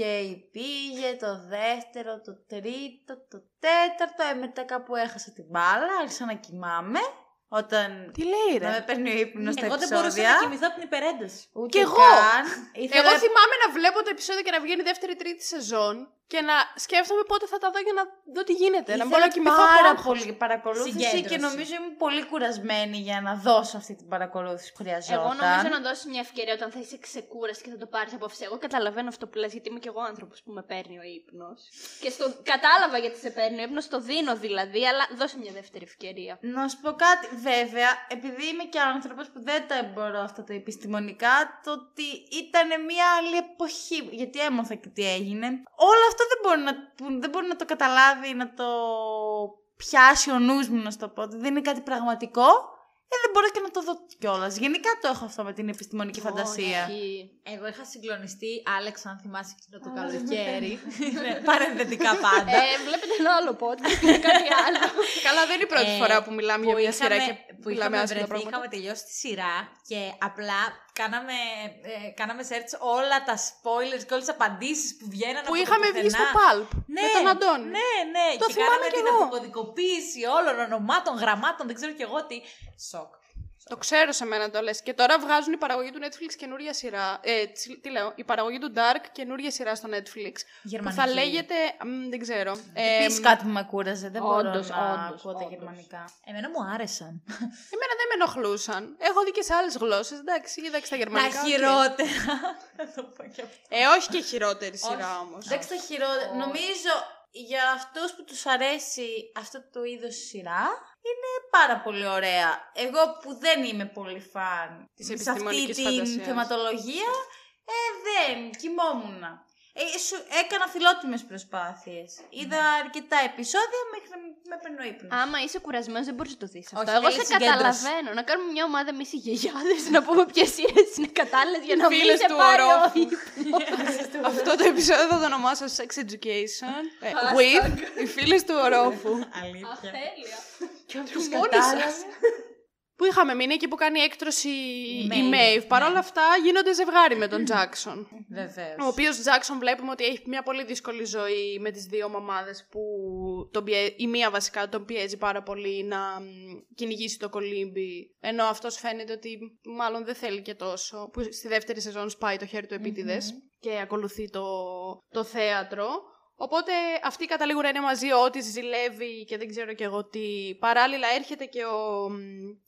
πήγε, το δεύτερο, το τρίτο, το τέταρτο, ε, μετά κάπου έχασα την μπάλα, άρχισα να κοιμάμαι. Όταν Τι λέει να με παίρνει ο ύπνος στα Εγώ δεν μπορούσα επεισόδια. να κοιμηθώ από την υπερένταση. Ούτε Κι εγώ. καν. Ήθελα... Εγώ θυμάμαι να βλέπω το επεισόδιο και να βγαίνει δεύτερη-τρίτη σεζόν και να σκέφτομαι πότε θα τα δω για να δω τι γίνεται. να μπορώ να κοιμηθώ πάρα από πολύ παρακολούθηση και Συγκέντρωση. νομίζω είμαι πολύ κουρασμένη για να δώσω αυτή την παρακολούθηση που χρειαζόταν. Εγώ νομίζω να δώσει μια ευκαιρία όταν θα είσαι ξεκούραση και θα το πάρεις απόψε. Εγώ καταλαβαίνω αυτό που λες, γιατί είμαι κι εγώ άνθρωπος που με παίρνει ο ύπνος. Και στο... κατάλαβα γιατί σε παίρνει ο ύπνος, το δίνω δηλαδή, αλλά δώσε μια δεύτερη ευκαιρία. Να σου πω κάτι, βέβαια, επειδή είμαι και άνθρωπος που δεν τα εμπορώ αυτά τα επιστημονικά, το ότι ήταν μια άλλη εποχή, γιατί έμαθα και τι έγινε. Όλο αυτό δεν μπορεί να, που δεν μπορεί να το καταλάβει, να το πιάσει ο νους μου, να σου το πω, ότι δεν είναι κάτι πραγματικό. Ε, δεν μπορώ και να το δω κιόλας. Γενικά το έχω αυτό με την επιστημονική φαντασία. Όχι. Εγώ είχα συγκλονιστεί, Άλεξ, αν θυμάσαι εκείνο το καλοκαίρι. <laughs> Ναι, Παρενθετικά πάντα. Ε, βλέπετε ένα άλλο podcast, είναι <laughs> κάτι άλλο. Καλά, δεν είναι η πρώτη Ε, φορά που μιλάμε για που μια σειρά είχαμε- και που μιλάμε είχαμε άσχημα βρεθεί, πράγματα. είχαμε τελειώσει τη σειρά και απλά κάναμε, ε, κάναμε search όλα τα spoilers και όλες τις απαντήσεις που βγαίνανε Που από το είχαμε βγει πουθενά. στο Pulp Ναι, με τον Αντώνη. Ναι, ναι. Το και θυμάμαι κάναμε κι την εγώ. αποκωδικοποίηση όλων ονομάτων, γραμμάτων, δεν ξέρω κι εγώ τι. Σοκ. Το ξέρω σε μένα το λες. Και τώρα βγάζουν η παραγωγή του Netflix καινούρια σειρά. Ε, τσι- τι λέω, η παραγωγή του Dark καινούρια σειρά στο Netflix. Που Γερμανική. θα λέγεται. μ, δεν ξέρω. Ε, Επίσης κάτι που με κούραζε. Δεν μπορώ όντως, να όντως, ακούω τα όντως. γερμανικά. Εμένα μου άρεσαν. Εμένα δεν με ενοχλούσαν. Έχω δει και σε άλλες γλώσσες. Εντάξει, είδα και στα Τα γερμανικά. οκ. χειρότερα. <laughs> Θα το πω κι αυτό. Ε, όχι και χειρότερη σειρά όμως. Εντάξει, το χειρότερο. Νομίζω για αυτούς που τους αρέσει αυτό το είδος σειρά, είναι πάρα πολύ ωραία. Εγώ που δεν είμαι πολύ φαν Της σε αυτή επιστημονικής την φαντασίας. θεματολογία, ε, δεν, κοιμόμουν. Ε, σου, έκανα φιλότιμες προσπάθειες. Είδα αρκετά επεισόδια μέχρι να με παίρνει ο ύπνος. Άμα είσαι κουρασμένος, δεν μπορείς να το δεις αυτό. Όχι, Εγώ θέλει σε συγκέντρωση. καταλαβαίνω. Να κάνουμε μια ομάδα εμείς οι γιαγιάδες να πούμε ποιες σειρές είναι κατάλληλες για να μην Φίλες σε του πάρει ο ορόφου. ύπνος. <laughs> Αυτό το επεισόδιο θα το ονομάσω Sex Education. ε, with οι φίλες του ορόφου. Αχ, Αλήθεια. τέλεια. Τους μόνοι σας. Που είχαμε μείνει εκεί που κάνει έκτρωση η Maeve. Παρ' όλα αυτά γίνονται ζευγάρι με τον Jackson. Βεβαίως. Ο οποίος Jackson βλέπουμε ότι έχει μια πολύ δύσκολη ζωή με τις δύο μαμάδες που τον πιέ... η μία βασικά τον πιέζει πάρα πολύ να μ, κυνηγήσει το κολύμπι. Ενώ αυτός φαίνεται ότι μάλλον δεν θέλει και τόσο. Που στη δεύτερη σεζόν σπάει το χέρι του επίτηδες και ακολουθεί το, το θέατρο. Οπότε αυτοί καταλήγουν να είναι μαζί, ό,τι ζηλεύει και δεν ξέρω και εγώ τι. Παράλληλα έρχεται και ο, μ,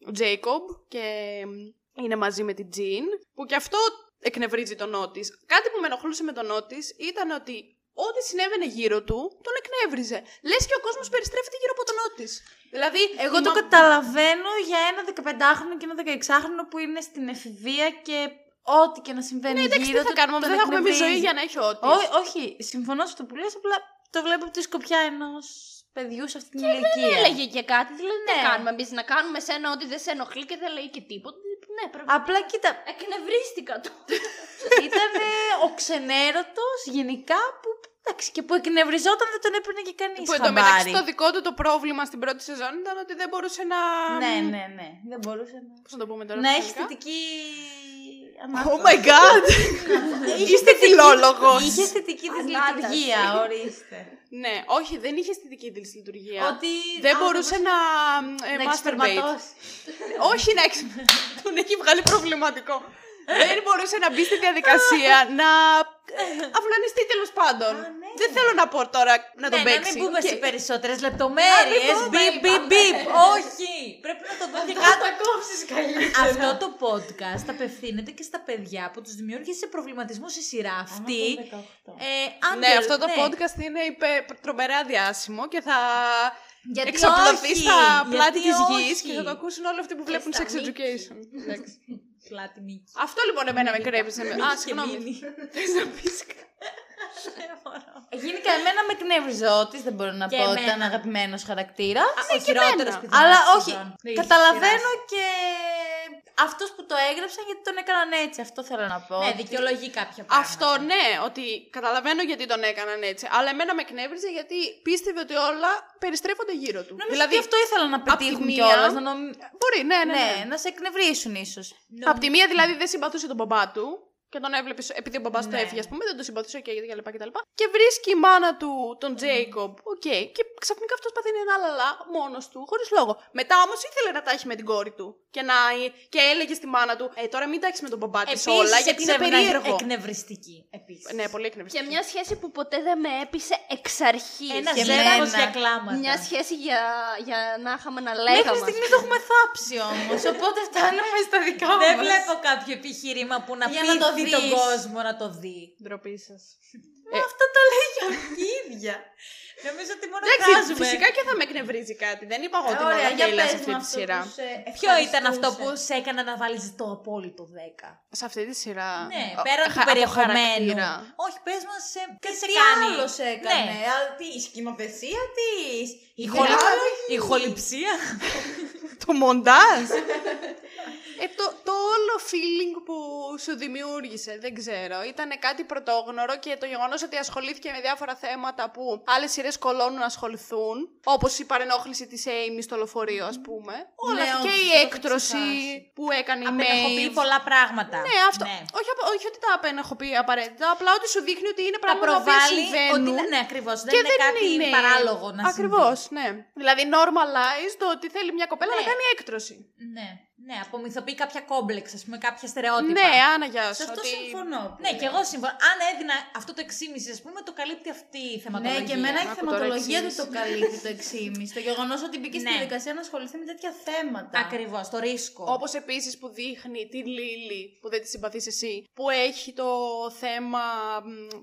ο Jacob και μ, είναι μαζί με την Jean, που και αυτό εκνευρίζει τον Νότης. Κάτι που με ενοχλούσε με τον Νότης ήταν ότι ό,τι συνέβαινε γύρω του, τον εκνεύριζε. Λες και ο κόσμος περιστρέφεται γύρω από τον Νότης. Δηλαδή, Εγώ η το μα- καταλαβαίνω για ένα 15χρονο και ένα 16χρονο που είναι στην εφηβεία και ό,τι και να συμβαίνει Ναι, εντάξει, γύρω τι θα του, κάνουμε, τον δεν θα έχουμε εμεί ζωή εκνευρίζει. για να έχει ό,τι. Ό, όχι, συμφωνώ σε αυτό που λες, απλά το βλέπω από τη σκοπιά ενός παιδιού σε αυτή την ηλικία. Δεν έλεγε και κάτι. Δηλαδή, Ναι. τι κάνουμε εμείς να κάνουμε σένα ότι δεν σε ενοχλεί και δεν λέει και τίποτα. Ναι, πρέπει. Απλά κοίτα, Εκνευρίστηκα το. ήταν ο ξενέρωτος γενικά που, εντάξει, και που εκνευριζόταν δεν τον έπαιρνε και κανείς Που εντωμεταξύ χαμπάρι. το δικό του το πρόβλημα στην πρώτη σεζόν ήταν ότι δεν μπορούσε να. Ναι, ναι, ναι, δεν μπορούσε να... Πώς να το πούμε τώρα. να στα έχει ελληνικά; θετική Oh my god! Είστε φιλόλογος. Είχε αισθητική της Ανάταση. λειτουργία, ορίστε. Ναι, όχι, δεν είχε αισθητική της λειτουργία. Ότι Δεν α, μπορούσε να, ε, να masturbate. εξπερματώσει. Όχι να εξ... Τον έχει βγάλει προβληματικό. Δεν μπορούσε να μπει στη διαδικασία να ε, αυνανιστεί τέλος πάντων. Δεν θέλω να πω τώρα να τον ναι, να παίξει. μην μπούμε Και- σε περισσότερες λεπτομέρειες. Μπιπ, μπιπ, μπιπ. Όχι. Πρέπει να το δω και κάτω. κόψεις καλύτερα. Αυτό το podcast απευθύνεται και στα παιδιά που τους δημιούργησε προβληματισμό η σειρά αυτή. Ε, Ναι, under- αυτό το ναι. podcast είναι υπε- τρομερά διάσημο και θα Γιατί εξαπλωθεί όχι, στα πλάτη γιατί της γης όχι. και θα το ακούσουν όλοι αυτοί που βλέπουν στα sex Mickey. education. Εντάξει. Πλάτη Μίκη. Αυτό λοιπόν εμένα με κρέμισε. με- Α, και συγγνώμη. Μίνι. Θες να πεις κα- Γενικά, εμένα με εκνεύριζε ο Ότις, δεν μπορώ να Και πω ότι εμένα. ήταν αγαπημένος χαρακτήρας. Ο χειρότερος Αλλά όχι, καταλαβαίνω και αυτούς που το έγραψαν γιατί τον έκαναν έτσι. Αυτό θέλω να πω. Ναι, Ότι- δικαιολογεί κάποια πράγματα. Αυτό ναι, ότι καταλαβαίνω γιατί τον έκαναν έτσι. Αλλά εμένα με εκνεύριζε γιατί πίστευε ότι όλα περιστρέφονται γύρω του. Νομίζω δηλαδή, ότι αυτό ήθελαν να απ' τη πετύχουν μία- κιόλας, να νομ... Μπορεί, ναι, ναι. ναι. Ναι, να σε εκνευρίσουν ίσως. Απ' τη μία δηλαδή δεν συμπαθούσε τον μπαμπά του και τον έβλεπες, επειδή ο μπαμπάς του Ναι. έφυγε, ας πούμε, δεν τον συμπαθούσε και τα λοιπά και τα λοιπά. Και βρίσκει η μάνα του τον Τζέικομπ, οκ, και ξαφνικά αυτός παθαίνει ένα λαλά μόνος του, χωρίς λόγο. Μετά όμως ήθελε να τα έχει με την κόρη του. Και, να, και έλεγε στη μάνα του, Ε, τώρα μην τα έχεις με τον μπαμπά της Επίσης, όλα, γιατί είναι εξέβγαινε περίεργο. Εκνευριστική. Επίσης. Ναι, πολύ Και εκνευριστικό. μια σχέση που ποτέ δεν με έπεισε εξ αρχής. Ένα και ζεύγος εμένα. για κλάματα. Μια σχέση για, για να είχαμε να Μέχρι λέγαμε. στιγμής το έχουμε θάψει όμως, οπότε φτάνουμε στα δικά μας. Δεν βλέπω κάποιο επιχείρημα που να Για να το πείθει τον δεις. κόσμο να το δει. Ντροπή σας. Αυτό το λέει για η ίδια. Νομίζω ότι μόνο Εντάξει, βγάζουμε. φυσικά και θα με εκνευρίζει κάτι. Δεν είπα εγώ ότι Ωραία, μόνο για γέλα πες σε μου αυτή τη αυτό σειρά. που σε Ποιο ήταν αυτό που ευχαριστούσε. σε έκανε να βάλεις το απόλυτο 10. Σε αυτή τη σειρά. Ναι, Ο- πέραν του χα- από περιεχομένου. χαρακτήρα. Όχι, πες μας σε... τι σε Τι κάνει. άλλο σε έκανε, Ναι. α, τι, η σκηνοθεσία της, η Η, χολη... διάλογη. η χοληψία. Το μοντάζ. <laughs> ε, το, το όλο feeling που σου δημιούργησε, δεν ξέρω. Ήταν κάτι πρωτόγνωρο και το γεγονός ότι ασχολήθηκε με διάφορα θέματα που άλλες σειρές κολώνουν να ασχοληθούν. Όπως η παρενόχληση της Amy στο λεωφορείο, ας πούμε. Όλα Ναι, αυτά. Και όντως, η το έχω έκτρωση ξεχάσει. που έκανε η Απενεχοποιεί Maeve. πολλά πράγματα. Ναι, αυτό. Όχι, απα- όχι ότι τα απενεχοποιεί απαραίτητα, απλά ότι σου δείχνει ότι είναι Τα πράγματα τα οποία προβάλλει ότι συμβαίνουν. είναι, ναι, ακριβώς. Δεν και είναι κάτι είναι παράλογο να Ακριβώς, ναι. Δηλαδή, normalized το ότι θέλει μια κοπέλα Ναι. να κάνει έκτρωση. συμβεί. Ναι, ναι, απομυθοποιεί κάποια κόμπλεξ, ας πούμε, κάποια στερεότυπα. Ναι, Άννα, γεια Σε σου. αυτό ότι... συμφωνώ. Ναι, και εγώ συμφωνώ. Αν έδινα αυτό το 6,5, ας πούμε, το καλύπτει αυτή η Ναι, θεματολογία. και εμένα η Άκου τώρα θεματολογία του εξήγηση. το καλύπτει το 6,5. Το γεγονός ότι μπήκε στη Ναι. διαδικασία να ασχοληθεί με τέτοια θέματα. Ακριβώς, το ρίσκο. Όπως επίσης που δείχνει τη Λίλη, που δεν τη συμπαθείς εσύ, που έχει το θέμα.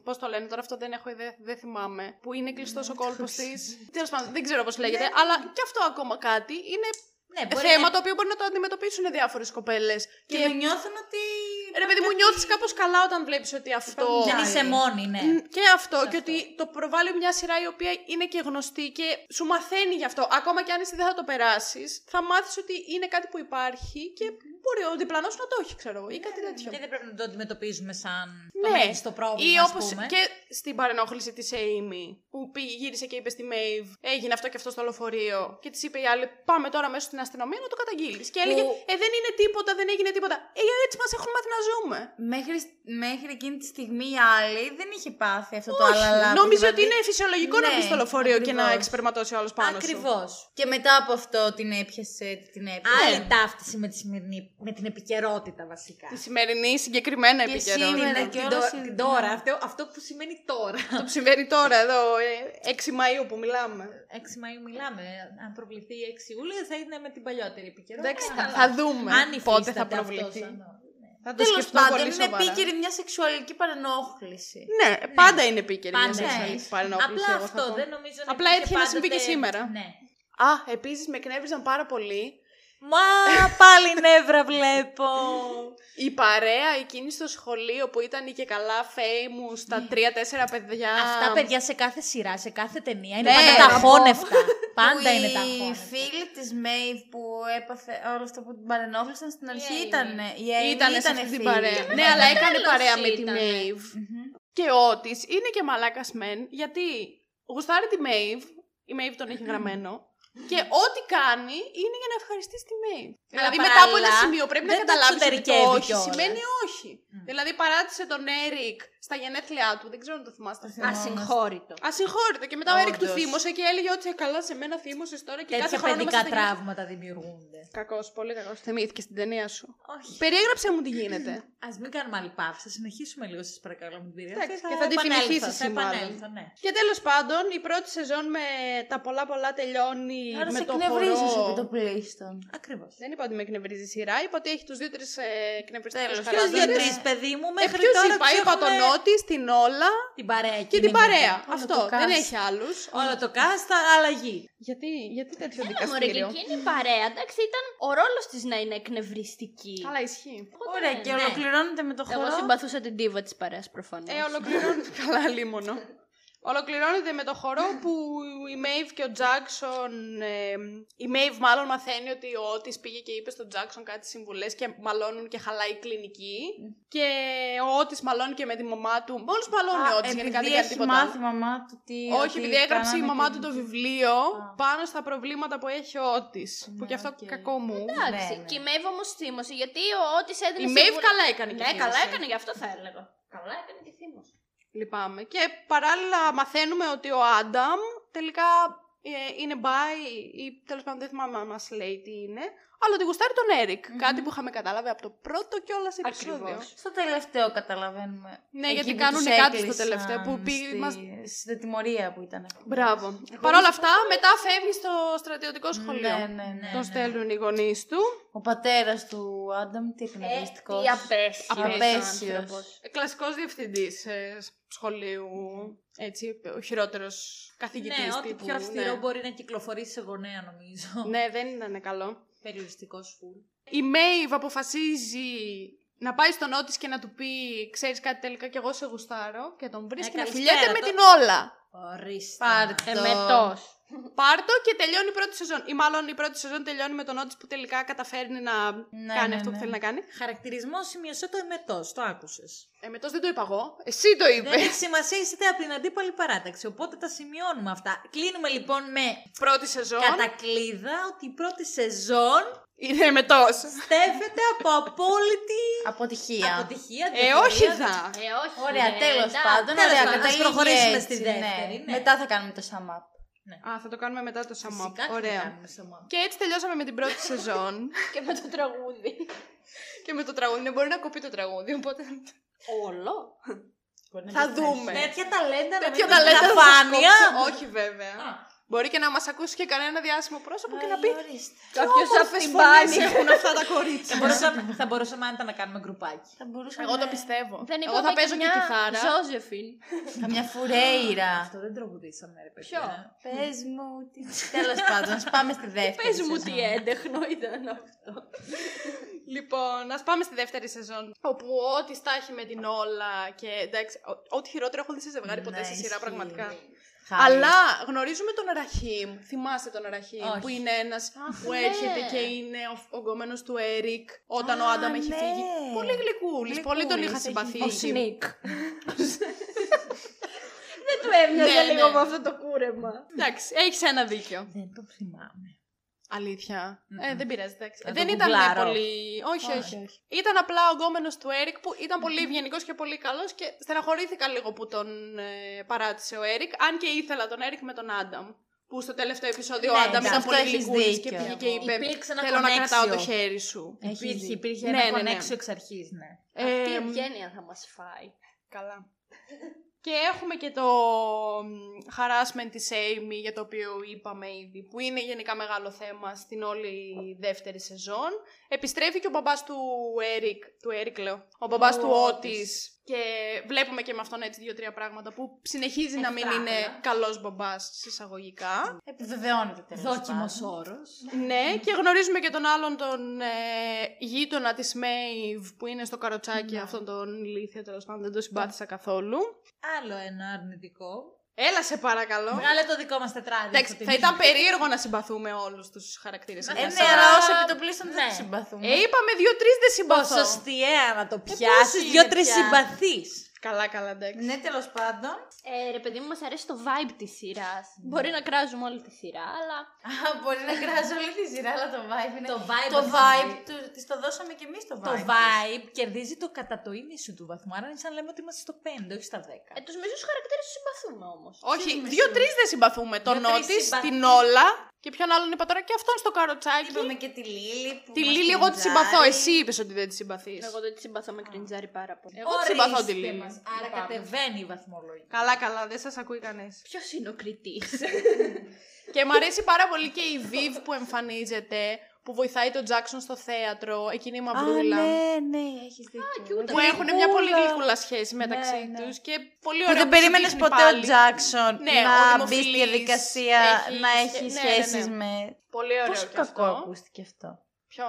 Πώς το λένε τώρα, αυτό δεν έχω, δεν, δεν θυμάμαι. Που είναι κλειστός ο κόλπος της. Τέλος πάντων, δεν ξέρω πώς λέγεται. Αλλά και αυτό ακόμα κάτι είναι ναι, μπορεί θέμα να- το οποίο μπορεί να το αντιμετωπίσουν διάφορες κοπέλες. Και, να νιώθουν ότι. Ρε παιδί μου, νιώθεις κάπως καλά όταν βλέπεις ότι αυτό. Δεν είσαι μόνη, ναι. Μ, Και αυτό, και ότι το προβάλλει μια σειρά η οποία είναι και γνωστή και σου μαθαίνει γι' αυτό. Ακόμα και αν εσύ δεν θα το περάσεις, θα μάθεις ότι είναι κάτι που υπάρχει και μπορεί ο διπλανός να το έχει, ξέρω εγώ, ή κάτι τέτοιο. Και δεν πρέπει να το αντιμετωπίζουμε σαν το Ναι, μέγιστο πρόβλημα, ή ας όπως πούμε. και στην παρενόχληση της Amy, που πήγε, γύρισε και είπε στη Maeve, έγινε αυτό και αυτό στο λεωφορείο, και της είπε η άλλη, πάμε τώρα μέσα στην αστυνομία να το καταγγείλεις. Και έλεγε, Που- ε, δεν είναι τίποτα, δεν έγινε τίποτα. Ε, έτσι μας έχουν μάθει να ζούμε. Μέχρι, μέχρι εκείνη τη στιγμή η άλλη δεν είχε πάθει αυτό το Όχι, αλαλά. νόμιζε δηλαδή- ότι είναι φυσιολογικό να Ναι, μπεις στο λεωφορείο και να ακριβώς. εξπερματώσει ο άλλος πάνω σου. Ακριβώς. Και μετά από αυτό την έπιασε, την έπιασε. Άλλη ταύτιση με, τη σημερινή, με την επικαιρότητα βασικά. Τη σημερινή συγκεκριμένα Και επικαιρότητα. σήμερα Την, και την, όλα τω- συν- την τώρα, αυτό, αυτό που σημαίνει τώρα. Αυτό που συμβαίνει τώρα εδώ, ε, 6 Μαΐου που μιλάμε. 6 Μαΐου μιλάμε. Αν προβληθεί 6 Ιουλίου θα είναι με την παλιότερη επικαιρότητα. Εντάξει, Ε, θα, καλά. θα δούμε Αν πότε θα υφίσταται προβληθεί. Αυτό σαν- ναι. Θα το Τέλος σκεφτώ πάντων, πολύ είναι σοβαρά. επίκαιρη μια σεξουαλική παρενόχληση. Ναι, πάντα είναι επίκαιρη μια Πάντα. σεξουαλική Ναι. παρενόχληση. Απλά εγώ θα αυτό πω. δεν νομίζω να Απλά υπήρχε έτυχε να συμβεί και πάντοτε- σήμερα. Ναι. Α, επίσης με εκνεύριζαν πάρα πολύ Μα πάλι νεύρα βλέπω. η παρέα εκείνη στο σχολείο που ήταν και καλά famous, τα τρία-τέσσερα παιδιά. Αυτά παιδιά σε κάθε σειρά, σε κάθε ταινία είναι Ναι, πάντα να τα πω. χώνευτα. Πάντα Που είναι τα Οι χώνευτα. φίλοι της Μέιβ που έπαθε όλο αυτό που την παρενόχλησαν στην αρχή Amy. ήταν. Η Amy Ήταν σε ήταν αυτή την φίλη. παρέα. Και Ναι, αλλά έκανε τέλος παρέα με τη ήτανε. Maeve. Και ο Ότις είναι και μαλάκας μεν, γιατί γουστάρει τη Maeve, η Maeve τον έχει γραμμένο, Και ό,τι κάνει είναι για να ευχαριστήσει τη Μέη. Δηλαδή Αλλά μετά από ένα παράλληλα, σημείο πρέπει να δεν το καταλάβεις ότι το εξωτερικεύει όχι κιόλας. σημαίνει όχι. Δηλαδή παράτησε τον Έρικ στα γενέθλιά του, δεν ξέρω αν το θυμάστε. αυτό. Ασυγχώρητο. Ασυγχώρητο. Και μετά ο Έρικ του Όντως. θύμωσε και έλεγε ότι «Ε, καλά σε μένα θύμωσες τώρα και κάθε Τέτοια χρόνο παιδικά είμαστε γεννη- τραύματα δημιουργούνται. Κακός, πολύ κακός. Θυμήθηκε στην ταινία σου. Όχι. Περιέγραψε μου τι γίνεται. <clears throat> Α μην κάνουμε άλλη παύση. Θα συνεχίσουμε λίγο, σας παρακαλώ, με την περίοδο. Εντάξει, και θα τη θυμηθείς εσύ Θα μάλλον. επανέλθω, ναι. Και τέλος πάντων, η πρώτη σεζόν με τα πολλά πολλά τελειώνει Άρα με σε το εκνευρίζεις χορό. επί το πλήστον. Ακριβώς. Δεν είπα ότι με εκνευρίζει η σειρά, είπα ότι έχει τους δύο-τρεις ε, εκνευριστικούς Τέλος, Ποιος χαρακτήρες. δύο-τρει, παιδί μου, Ε, μέχρι ποιους τώρα είπα, τους είπα τον έχουμε Νότι, την Όλα Την παρέα και την παρέα. Όλο Αυτό, το δεν cast. έχει άλλους. Όλο το cast, αλλαγή. Γιατί, γιατί τέτοιο Έλα μωρέ, και δικαστήριο. εκείνη η παρέα, εντάξει, ήταν ο ρόλος της να είναι εκνευριστική. Καλά, ισχύει. Ωραία, και ναι. ολοκληρώνεται με το Εγώ χορό. συμπαθούσα την τίβα της παρέας προφανώς. Ε, ολοκληρώνεται. <laughs> Καλά, λίμωνο. Ολοκληρώνεται με το χορό που η Μέιβ και ο Τζάξον. ε, η Μέιβ μάλλον μαθαίνει ότι ο Ότις πήγε και είπε στον Τζάξον κάτι συμβουλές και μαλώνουν και χαλάει η κλινική. Και ο Ότις μαλώνει και με τη μαμά του. Μόλις μαλώνει ο Α, Ότις, γενικά δεν επειδή κάνει έχει τίποτα. μάθει η άλλο. μαμά του τι. Όχι, ότι επειδή έγραψε η κάνανε μαμά και- του το βιβλίο Α. πάνω στα προβλήματα που έχει ο Ότις. που Ναι, και αυτό οκ. κακό μου. Εντάξει, Ναι, ναι. και η Μέιβ όμως θύμωσε, γιατί ο Ότις έδινε Η Μέιβ συμβουλές. καλά έκανε και Ναι, θύμωσε. καλά έκανε, γι' αυτό θα έλεγα. Καλά έκανε και θύμωσε. Λυπάμαι. Και παράλληλα μαθαίνουμε ότι ο Άνταμ τελικά ε, είναι bi ή τέλος πάντων δεν θυμάμαι αν μας λέει τι είναι, αλλά ότι γουστάρει τον ερικ Κάτι που είχαμε καταλάβει από το πρώτο κιόλας επεισόδιο. Ακριβώς. Στο τελευταίο καταλαβαίνουμε. Ναι, Εκεί γιατί που κάνουν τους κάτι στο έκλεισαν τελευταίο, που πήγε- στη- μας- Στην τιμωρία που ήταν. Μπράβο. Παρ' όλα αυτά, μετά φεύγει στο στρατιωτικό σχολείο. Ναι, ναι, ναι. Τον στέλνουν οι γονείς του. Ο πατέρας του Άνταμ, τι εκνευριστικός. Τι απέσιος. Απέσιος. άνθρωπος. Κλασικός διευθυντής ε, σχολείου. Έτσι, ο χειρότερος καθηγητής. Ναι, ό,τι πιο αυστηρό μπορεί να κυκλοφορήσει σε γονέα, νομίζω. Ναι, δεν ήταν καλό. Περιοριστικός φουλ. Η Μέιβ αποφασίζει να πάει στον Ότις και να του πει «Ξέρεις κάτι τελικά και εγώ σε γουστάρω» και τον βρίσκει Ε, να καλησπέρα, φιλιέται με το- την όλα. Ορίστε. Πάρτε τος. Εμετός. Πάρτο και τελειώνει η πρώτη σεζόν. Ή μάλλον η πρώτη σεζόν τελειώνει με τον Ότις που τελικά καταφέρνει να Ναι, κάνει ναι, αυτό ναι. που θέλει να κάνει. Χαρακτηρισμός σημείωσε το εμετός. Το άκουσες. Εμετός δεν το είπα εγώ. Εσύ το Δεν είπες. έχει σημασία, είστε από την αντίπαλη παράταξη. Οπότε τα σημειώνουμε αυτά. Κλείνουμε λοιπόν με Πρώτη σεζόν κατακλείδα ότι η πρώτη σεζόν είναι εμετός. στέφεται από απόλυτη Αποτυχία. αποτυχία. Ε, διαφορία. όχι δα. Ε, όχι. Ωραία, ρε, τέλος εντάξει. πάντων. Τέλος Ωραία, πάντων, ας καταλήγει προχωρήσουμε έτσι, στη δεύτερη, ναι. Μετά θα κάνουμε το sum up. Α, θα το κάνουμε μετά το sum up. Φυσικά και θα Ωραία. κάνουμε σωμά. Και έτσι τελειώσαμε με την πρώτη <laughs> σεζόν. Και με το τραγούδι. και με το τραγούδι. Ναι, μπορεί να κοπεί το τραγούδι, οπότε Όλο. θα δούμε. Τέτοια ταλέντα να Τέτοια μην ταλέντα τα θα σας φάνεια. κόψω. Όχι βέβαια. Α. Μπορεί και να μας ακούσει και κανένα διάσημο πρόσωπο και να πει Κάποιος από «Όμορφες την φωνές πάνη. έχουν αυτά τα κορίτσια; Θα μπορούσαμε, θα μπορούσαμε άντα να κάνουμε γκρουπάκι. Θα μπορούσαμε. Εγώ το πιστεύω. Δεν Εγώ είπαμε θα παίζω και μια κιθάρα. Ζώζεφιν. Καμιά φουρέιρα. Αυτό δεν τραγουδήσαμε, ρε παιδιά. Ποιο; Πες μου. τι... Τέλος πάντων, ας πάμε στη δεύτερη. Πες μου σεζόν. τι έντεχνο ήταν αυτό. Λοιπόν, ας πάμε στη δεύτερη σεζόν. Όπου ό,τι στάχει με την όλα και εντάξει, ό- ό,τι χειρότερο έχω δει σε ζευγάρι ποτέ Ναι, σε σειρά ισχύει. πραγματικά. Χάρη. Αλλά γνωρίζουμε τον Ραχίμ. Θυμάστε τον Ραχίμ Όχι. που είναι ένας που ναι. έρχεται και είναι ο, ο γκόμενος του Έρικ όταν ο Α, Άνταμ έχει ναι. φύγει. Πολύ γλυκούλης. Πολύ τον είχα Γλυκούλης, έχει συμπαθήσει. φύγει. Σνίκ. <laughs> Δεν του έμοιαζε Ναι, λίγο ναι. με αυτό το κούρεμα. Εντάξει, έχεις ένα δίκιο. Δεν το θυμάμαι. Αλήθεια. Μμμ. Ε, δεν πειράζει, εντάξει. Θα το δεν ήταν γκουγκλάρω. πολύ. Όχι, όχι, Όχι. όχι. Ήταν απλά ο γκόμενος του Έρικ που ήταν πολύ ευγενικός και πολύ καλός και στεναχωρήθηκα λίγο που τον ε, παράτησε ο Έρικ. Αν και ήθελα τον Έρικ με τον Άνταμ. Που στο τελευταίο επεισόδιο ο Ναι, Άνταμ σε ήταν αυτό πολύ έχεις γλυκούλης και δίκιο. πήγε και είπε Υπήρξε ένα Θέλω να κρατάω το connection». χέρι σου. Έχεις Υπήρχε, δίκιο. υπήρχε Ναι, ένα ναι, ναι. connection εξ αρχής, ναι. Αυτή η Ε, ευγένεια θα μας φάει. Καλά. Και έχουμε και το μ, harassment της Amy για το οποίο είπαμε ήδη, που είναι γενικά μεγάλο θέμα στην όλη δεύτερη σεζόν. Επιστρέφει και ο μπαμπάς του Eric, του Eric λέω, ο μπαμπάς Ο του Otis. Ότις. Και βλέπουμε και με αυτόν έτσι δύο-τρία πράγματα που συνεχίζει να μην Εφτράχλα. είναι καλός μπαμπάς συσσαγωγικά. Επιβεβαιώνεται τέλος Δόκιμος όρος. ναι, και γνωρίζουμε και τον άλλον τον ε, γείτονα της Maeve που είναι στο καροτσάκι αυτόν τον ηλίθιο τέλος πάντων, δεν το συμπάθησα καθόλου. Άλλο ένα αρνητικό. Έλα σε παρακαλώ. Βγάλε το δικό μας τετράδι. Εντάξει, από την- θα ήταν περίεργο να συμπαθούμε όλους τους χαρακτήρες. Ε, Ε, ναι, ναι, αλλά αλλά- όσο επιτοπλίστων δεν Ναι. τους συμπαθούμε. Ε, είπαμε δύο-τρεις δεν συμπαθώ. Ποσοστιαία να το πιάσεις, είναι δύο-τρεις πια. συμπαθείς. Καλά, καλά, εντάξει. Ναι, τέλος πάντων. Ε, ρε παιδί μου, μας αρέσει το vibe της σειράς. Μπορεί να κράζουμε όλη τη σειρά, αλλά... Α, μπορεί να κράζει όλη τη σειρά, αλλά το vibe είναι. Το vibe, το αυτό vibe είναι. του, της το δώσαμε κι εμείς το vibe. Το της. vibe κερδίζει το κατά το ίμιση του βαθμού. Άρα είναι σαν να λέμε ότι είμαστε στο 5, όχι στα 10. Ε, τους μισούς χαρακτήρες τους συμπαθούμε όμως. Όχι, δύο-τρεις δεν συμπαθούμε. Τον Δύο-τρεις Νότις, συμπαθεί. την Όλα και ποιον άλλον είπα τώρα και αυτόν στο καροτσάκι. Είπαμε και τη Λίλη. Που Τη μας Λίλη, εγώ τη κριντζάρει. συμπαθώ. Εσύ είπες ότι δεν τη συμπαθείς. Εγώ δεν τη συμπαθώ με κριντζάρι πάρα πολύ. Εγώ τη συμπαθώ τη Ορίστε Λίλη. μας. Άρα κατεβαίνει η βαθμολογία. Καλά, καλά, δεν σας ακούει κανείς. Ποιος είναι ο κριτής; και μου αρέσει πάρα πολύ και η Viv που εμφανίζεται, που βοηθάει τον Τζάξον στο θέατρο, εκείνη η Α, μαυρούλα. ναι, ναι, έχεις δίκιο. Που έχουν μια πολύ Γλυκούλα. γλυκούλα σχέση μεταξύ Ναι, ναι. τους και πολύ Που ωραία δεν που σου περίμενες δείχνει ποτέ πάλι. ο Τζάξον Ναι, ο να μπει στη δημοφιλής διαδικασία έχει να σχέ- έχει ναι, ναι, σχέσεις ναι. με. Πολύ ωραίο Πόσο και κακό αυτό. ακούστηκε αυτό. Ποιο;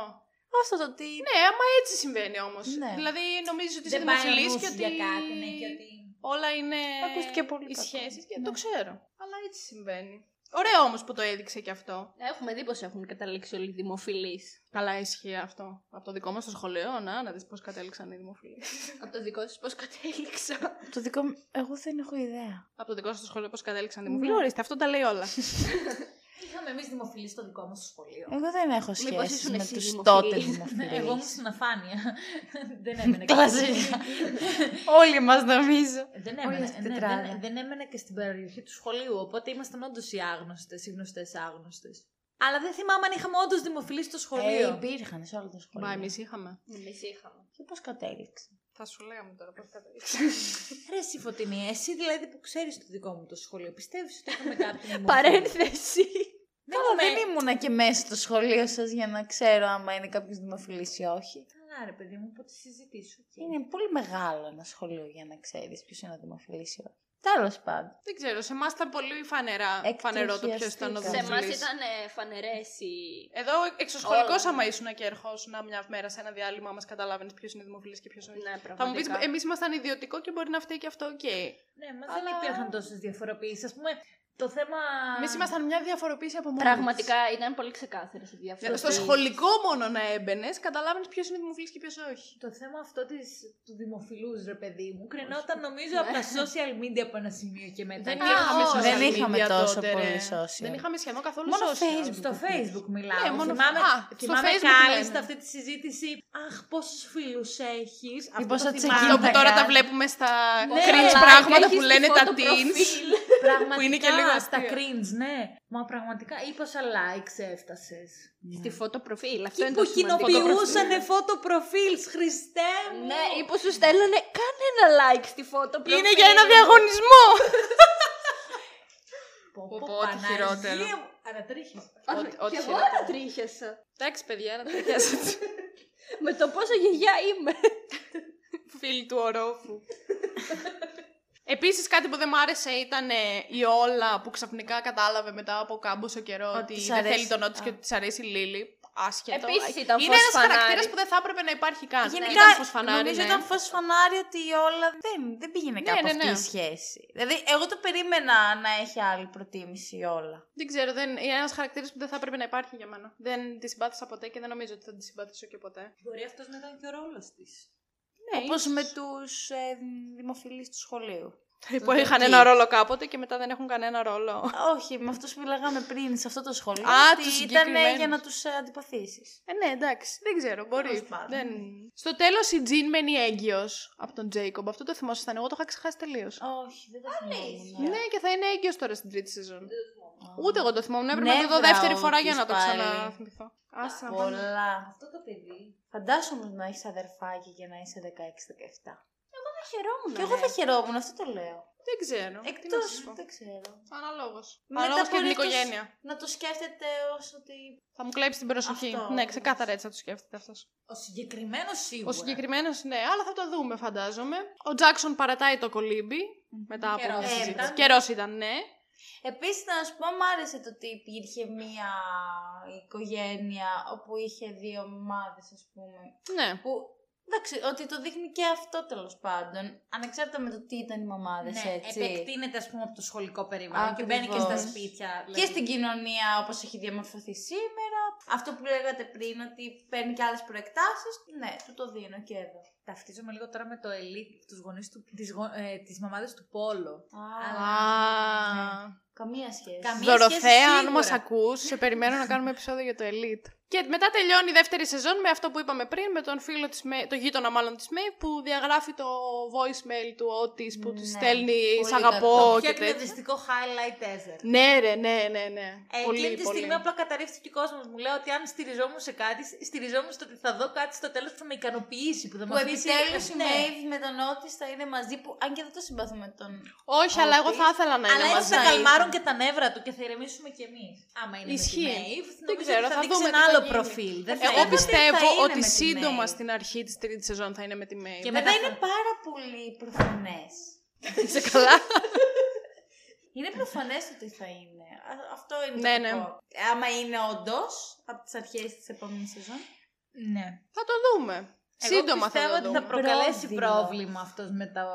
Αυτό το τι. Ναι, άμα έτσι συμβαίνει όμως. Ναι. Δηλαδή νομίζεις ότι είσαι Δεν πάει ο δημοφιλής νους και ότι για κάτι, ναι, και ότι... όλα είναι Ακούστηκε πολύ οι κακό. σχέσεις και Ναι. το ξέρω. Αλλά έτσι συμβαίνει. Ωραίο όμως που το έδειξε και αυτό. Έχουμε δει πως έχουν καταλήξει όλοι οι δημοφιλείς. Καλά ισχύει αυτό. Από το δικό μας το σχολείο, να, να δεις πώς κατέληξαν οι δημοφιλείς. <laughs> Από το δικό σας πώς κατέληξα. Το δικό μου. Εγώ δεν έχω ιδέα. Από το δικό σας το σχολείο πώς κατέληξαν οι δημοφιλείς. Ναι. Ορίστε, αυτό τα λέει όλα. <laughs> Είχαμε εμείς δημοφιλείς στο δικό μας σχολείο. Εγώ δεν έχω Μήπως σχέση ήσουν με εσύ τους δημοφιλής; τότε Ναι, δημοφιλείς. εγώ ήμουν στην αφάνεια. <laughs> δεν έμενε Κλασικά. Όλοι μας νομίζω. Δεν Όλοι έμενε, στην ναι, τετράδα. δεν, δεν έμενε και στην περιοχή του σχολείου. Οπότε ήμασταν όντως οι άγνωστες, οι γνωστές άγνωστες. Αλλά δεν θυμάμαι αν είχαμε όντως δημοφιλείς στο Ε, σχολείο. υπήρχαν σε όλο το σχολείο. Μα εμείς είχαμε. Εμείς είχαμε. Και πώς κατέληξε; Θα σου λέγαμε τώρα πώς κατέληξε. <laughs> Ρε εσύ Φωτεινή, εσύ δηλαδή που ξέρεις το δικό μου το σχολείο, πιστεύεις ότι είχαμε <laughs> κάποιον δημοφιλή; Παρένθεση. Δεν Καλά, έχουμε- δεν ήμουνα και μέσα στο σχολείο σας για να ξέρω άμα είναι κάποιος δημοφιλής ή όχι. Καλά, ρε παιδί μου, από τη συζητήσω. Είναι πολύ μεγάλο ένα σχολείο για να ξέρεις ποιος είναι ο δημοφιλής ή όχι. Τέλος πάντων. Δεν ξέρω, σε εμάς ήταν πολύ φανερά, φανερό το ποιος ήταν ο Εκτροχιαστήκα. Σε εμάς δημοφιλής. ήταν ε, φανερές οι... Εδώ εξωσχολικό, Όλα. άμα ήσουν και ερχόσουν μια μέρα σε ένα διάλειμμα, μας καταλάβαινες ποιος είναι δημοφιλής και ποιος όχι. Ναι, Θα μου πεις, πραγματικά. εμείς ήμασταν ιδιωτικό και μπορεί να φταίει και αυτό, οκ. Ναι, μα Αλλά- δεν υπήρχαν τόσες διαφοροποιήσεις. Α πούμε, το θέμα. Εμείς ήμασταν μια διαφοροποίηση από μόνο. Πραγματικά ήταν πολύ ξεκάθαρες οι μας. διαφορές. Στο σχολικό μόνο να έμπαινες, καταλάβαινες ποιος είναι δημοφιλής και ποιος όχι. Το θέμα αυτό της, του δημοφιλούς, ρε παιδί μου, κρινόταν νομίζω από τα social media από ένα σημείο και μετά. Δεν Α, είχαμε όχι. social Δεν είχαμε media τόσο τότε, ρε. πολύ social. Δεν είχαμε σχεδόν καθόλου Μόνο social. Facebook. Στο facebook μιλάω. Ναι, μόνο- θυμάμαι, Α, στο θυμάμαι Facebook κάλλιστα λένε. αυτή τη συζήτηση. Αχ, πόσους φίλους έχεις. Ή Αυτό πόσα το τσεκίνια Αυτό θυμάμαι. που τα τώρα τα κάνει. βλέπουμε στα Ναι, cringe like πράγματα που έχεις λένε τη τα φώτο teens. <laughs> Που είναι και λίγο στα cringe, ναι. Μα πραγματικά ή πόσα likes έφτασε. Στη ναι. φωτοπροφίλ. Αυτό είναι που κοινοποιούσαν φωτοπροφίλ, Χριστέ μου. Ναι, ή που σου στέλνανε κάνε ένα like στη φωτοπροφίλ. Είναι για ένα διαγωνισμό. Πω, ό,τι χειρότερο. Ανατρίχε. Και εγώ ανατρίχεσαι. Εντάξει, παιδιά, ανατρίχιασα. <laughs> Με το πόσο γιαγιά είμαι. Φίλη του ορόφου. <laughs> Επίσης, κάτι που δεν μ' άρεσε ήταν ε, η Όλα που ξαφνικά κατάλαβε μετά από κάμποσο καιρό Ότι ότι της δεν αρέσει. θέλει τον Νότι και Α. ότι της αρέσει η Λίλη. Άσχετο. Επίσης ήταν Είναι φως ένας φανάρι. χαρακτήρα που δεν θα έπρεπε να υπάρχει καν. Γενικά, ήταν φως φανάρι, νομίζω ναι. ήταν φως φανάρι ότι η όλα δεν, δεν πήγαινε Ναι, κάπου ναι, αυτή ναι. η σχέση. Δηλαδή, εγώ το περίμενα να έχει άλλη προτίμηση η όλα. Δεν ξέρω, δεν... είναι ένας χαρακτήρας που δεν θα έπρεπε να υπάρχει για μένα. Δεν τη συμπάθησα ποτέ και δεν νομίζω ότι θα τη συμπαθήσω και ποτέ. Μπορεί αυτός να ήταν και ο ρόλος της. Ναι, Όπως ίσως. με τους ε, δημοφιλείς του σχολείου. Που είχαν εκεί. ένα ρόλο κάποτε και μετά δεν έχουν κανένα ρόλο. Όχι, με αυτούς που μιλάγαμε πριν σε αυτό το σχολείο. Α, ότι τους ήταν συγκεκριμένους. για να τους ε, αντιπαθήσεις. Ε, ναι, εντάξει. Δεν ξέρω, μπορεί. Τέλος πάντων. Δεν... Στο τέλος η Τζιν μένει έγκυος από τον Τζέικομπ. Αυτό το θυμόσασταν. Εγώ το είχα ξεχάσει τελείως. Όχι, δεν το θυμάμαι. Ναι, και θα είναι έγκυος τώρα στην τρίτη σεζόν. Ούτε εγώ το θυμόμουν. Έπρεπε να το δω Νεύρα δεύτερη φορά ότι για να το πάλι. ξαναθυμηθώ. Άσα. πάμε. Πολλά. Αυτό το παιδί. Φαντάσου όμως να έχεις αδερφάκι και να είσαι 16-17. Θα χαιρόμουν. Και εγώ θα χαιρόμουν, αυτό το λέω. Δεν ξέρω. Τι να Εκτός, σας πω. δεν ξέρω. Αναλόγως. Μετά Αναλόγως και την μπορείς το- οικογένεια. Να το σκέφτεται ως ότι... Θα μου κλέψει την προσοχή. Αυτό. Ναι, ξεκάθαρα έτσι θα το σκέφτεται αυτός. Ο συγκεκριμένος σίγουρα. Ο συγκεκριμένος, ναι, αλλά θα το δούμε, φαντάζομαι. Ο Τζάξον παρατάει το κολύμπι. Μετά από Καιρός μια συζήτηση. ήταν. Καιρός ήταν, ναι. Επίσης, να σου πω, μ' άρεσε το ότι υπήρχε μία οικογένεια όπου είχε δύο ομάδες, ας πούμε. Ναι. Που, εντάξει, ότι το δείχνει και αυτό τέλος πάντων. Ανεξάρτητα με το τι ήταν οι μαμάδες, Ναι, έτσι. επεκτείνεται ας πούμε από το σχολικό περιβάλλον και Ακριβώς. μπαίνει και στα σπίτια. Και δηλαδή. στην κοινωνία όπως έχει διαμορφωθεί σήμερα, αυτό που λέγατε πριν, ότι παίρνει και άλλες προεκτάσεις, ναι, του το δίνω και εδώ. Ταυτίζομαι λίγο τώρα με το elite, τους γονείς του, τις, γο, ε, τις μαμάδες του Πόλο. Α, Α. καμία σχέση. Καμία- Δωροθέα, αν σίγουρα. μας ακούς, σε περιμένω να κάνουμε επεισόδιο για το Elite. Και μετά τελειώνει η δεύτερη σεζόν με αυτό που είπαμε πριν, με τον φίλο της May, το γείτονα μάλλον της May, που διαγράφει το voicemail του Otis που του Ναι, στέλνει πολύ «Σ' κακό. αγαπώ» Το πιο και τέτοια. εκνευριστικό highlight ever. Ναι ρε, ναι, ναι, ναι. Ε, πολύ, εκείνη τη πολύ. στιγμή απλά καταρρίφθηκε ο κόσμος. Μου λέω ότι αν στηριζόμουν σε κάτι, στηριζόμουν στο ότι θα δω κάτι στο τέλος που θα με ικανοποιήσει. Που θα Που μου αφήσει. Επιτέλους η Ναι. Maeve με τον Otis θα είναι μαζί που. Αν και δεν το συμπαθούμε τον. Όχι, αλλά εγώ θα ήθελα να είναι Αλλά έτσι μαζί. θα μαζί. καλμάρουν και τα νεύρα του και θα ηρεμήσουμε κι εμείς. Άμα είναι Ισχύει. με τη Maeve, Δεν νομίζω ξέρω, ότι θα, θα δείξει δούμε ένα τι θα άλλο γίνει. προφίλ. Δεν θα Εγώ είναι. πιστεύω θα είναι ότι με τη σύντομα Maeve. στην αρχή της τρίτης σεζόν θα είναι με τη May. Και Βέβαια μετά είναι θα- πάρα πολύ προφανές. <laughs> Είσαι καλά. Είναι προφανές ότι θα είναι. Α- Αυτό είναι Ναι, το ναι. κακό. Άμα είναι όντως από τις αρχές της επόμενης σεζόν. Ναι. θα το δούμε. Εγώ Σύντομα θα πιστεύω το ότι δούμε. θα προκαλέσει Πρόβλημα. πρόβλημα αυτός με το,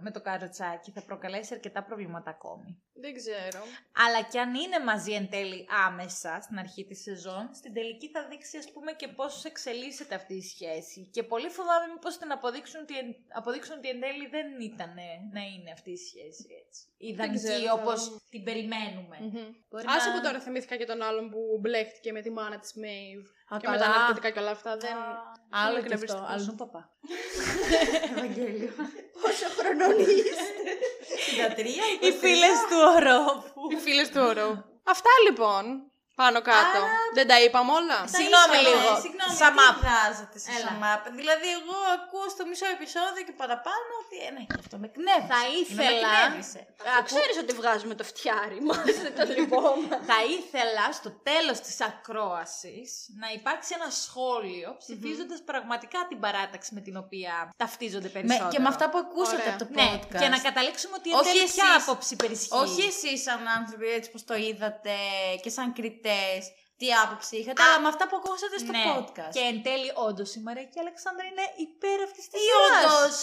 με το καροτσάκι. Θα προκαλέσει αρκετά προβλήματα ακόμη. Δεν ξέρω. Αλλά και αν είναι μαζί εν τέλει άμεσα στην αρχή της σεζόν, στην τελική θα δείξει ας πούμε και πώς εξελίσσεται αυτή η σχέση. Και πολύ φοβάμαι μήπως την αποδείξουν ότι, εν- αποδείξουν ότι εν τέλει δεν ήταν να είναι αυτή η σχέση έτσι. Ιδανική ξέρω, θα όπως δούμε. την περιμένουμε. Μμμ. Μπορεί Άσε να- που τώρα θυμήθηκα και τον άλλον που μπλέχτηκε με τη μάνα της Maeve. Α, Και με τα ναρκωτικά και όλα αυτά. Δεν... Άλλο Πολύ και αυτό. εκνευριστικός. Αλλού παπά. <laughs> Ευαγγέλιο. Πόσο χρονών είστε. 63 Οι φίλες του ορόφου. Οι φίλες του ορού. Αυτά λοιπόν. Πάνω κάτω. Δεν τα είπαμε όλα; Συγγνώμη είπαμε, λίγο. Συγγνώμη, Sum τι up. βγάζετε σε Έλα. sum up. Δηλαδή, εγώ ακούω στο μισό επεισόδιο και παραπάνω ότι ένα και αυτό με εκνεύρισε. Θα Με ήθελα. εκνεύρισε. Το ξέρεις ότι βγάζουμε το φτιάρι μας, δεν <laughs> το λυπόμαστε. Θα ήθελα στο τέλος της ακρόασης να υπάρξει ένα σχόλιο ψηφίζοντας πραγματικά την παράταξη με την οποία ταυτίζονται Με, περισσότερο. και με αυτά που ακούσατε Ωραία. από το Ναι, podcast. και να καταλήξουμε ότι εν Όχι τέλει ποια εσείς. άποψη περισχύει. Όχι εσείς σαν άνθρωποι έτσι πως το είδατε και σαν κριτές τι άποψη είχατε, Α, αλλά με αυτά που ακούσατε στο ναι. podcast. Και εν τέλει, όντως η Μαρία και η Αλεξάνδρα είναι υπέρ αυτής της Ή όντως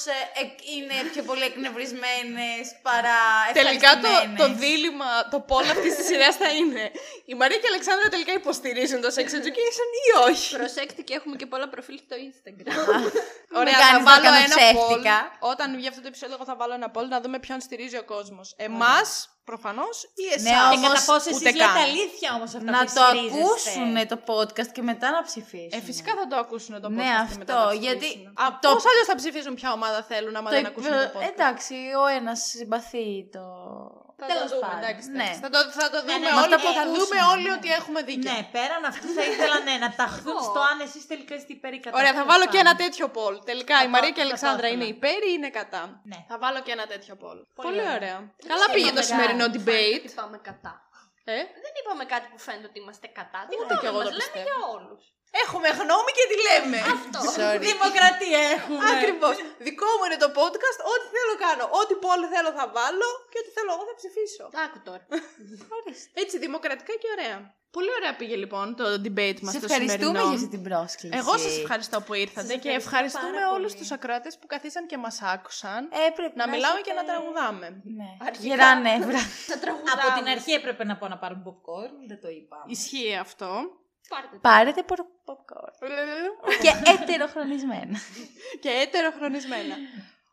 είναι πιο πολύ εκνευρισμένες παρά Τελικά το, το ευχαριστημένες. δίλημα, το πόλο αυτής της σειρά θα είναι. Η Μαρία και η Αλεξάνδρα τελικά υποστηρίζουν το sex education ή όχι; Προσέξτε και έχουμε και πολλά προφίλ στο Instagram. Ωραία, κάνεις θα να βάλω κάνω ένα poll. ψεύτικα. Όταν βγει αυτό το επεισόδιο, εγώ θα βάλω ένα poll να δούμε ποιον στηρίζει ο κόσμος. Εμάς, προφανώς, ή εσάς. Ναι, Και κατά πόσο εσείς ούτε λέτε καν. αλήθεια όμως αυτά Να που το ισχυρίζεστε. ακούσουν το podcast και μετά να ψηφίσουν. Ε, φυσικά θα το ακούσουν το podcast. Ναι, και μετά αυτό, να γιατί ψηφίσουν. Α, το- Πώς αλλιώς θα ψηφίσουν ποια ομάδα θέλουν άμα Το δεν υπ- ακούσουν το podcast; Εντάξει, ο ένας συμπαθεί το. Θα Τέλος το δούμε, πάντων. εντάξει, Ναι. εντάξει. Θα το, θα το δούμε ναι, με όλοι, αυτά που θα ακούσουμε, δούμε όλοι ναι. ότι έχουμε δίκιο. Ναι, πέραν αυτού θα ήθελα ναι, να ταχθούν <laughs> στο αν εσείς τελικά είστε υπέρ ή κατά. Ωραία, θα Τέλος βάλω και πάντων. ένα τέτοιο poll. Τελικά Θα η το- Μαρία και η θα το Αλεξάνδρα ήθελα. είναι υπέρ ή είναι κατά; Ναι. Θα βάλω και ένα τέτοιο poll. Πολύ, ωραία. ωραία. Καλά πήγε το μεγάλο. σημερινό debate. Είπαμε κατά. Ε; Δεν είπαμε κάτι που φαίνεται ότι είμαστε κατά. Τι Ούτε κι εγώ μας το λέμε πιστεύω. για όλους. Έχουμε γνώμη και τη λέμε. Sorry. Δημοκρατία έχουμε. Ακριβώς. Δικό μου είναι το podcast. Ό,τι θέλω κάνω. Ό,τι poll θέλω θα βάλω και ό,τι θέλω εγώ θα ψηφίσω. Άκου τώρα. Έτσι, δημοκρατικά και ωραία. Πολύ ωραία πήγε λοιπόν το debate μας Σε το ευχαριστούμε σημερινό. για αυτή την πρόσκληση. Εγώ σας ευχαριστώ που ήρθατε Σας και ευχαριστώ ευχαριστούμε πάρα όλους πολύ. τους ακροατές που καθίσαν και μας άκουσαν. Ε, πρέπει να μιλάμε έχετε- και να τραγουδάμε. Ναι. Αρχικά. Γερά νεύρα. Θα τραγουδάμε. Από την αρχή έπρεπε να πω να πάρουν popcorn, δεν το είπα. Ισχύει αυτό. Πάρτε το. Πάρετε πο- popcorn. και ετεροχρονισμένα. και έτεροχρονισμένα.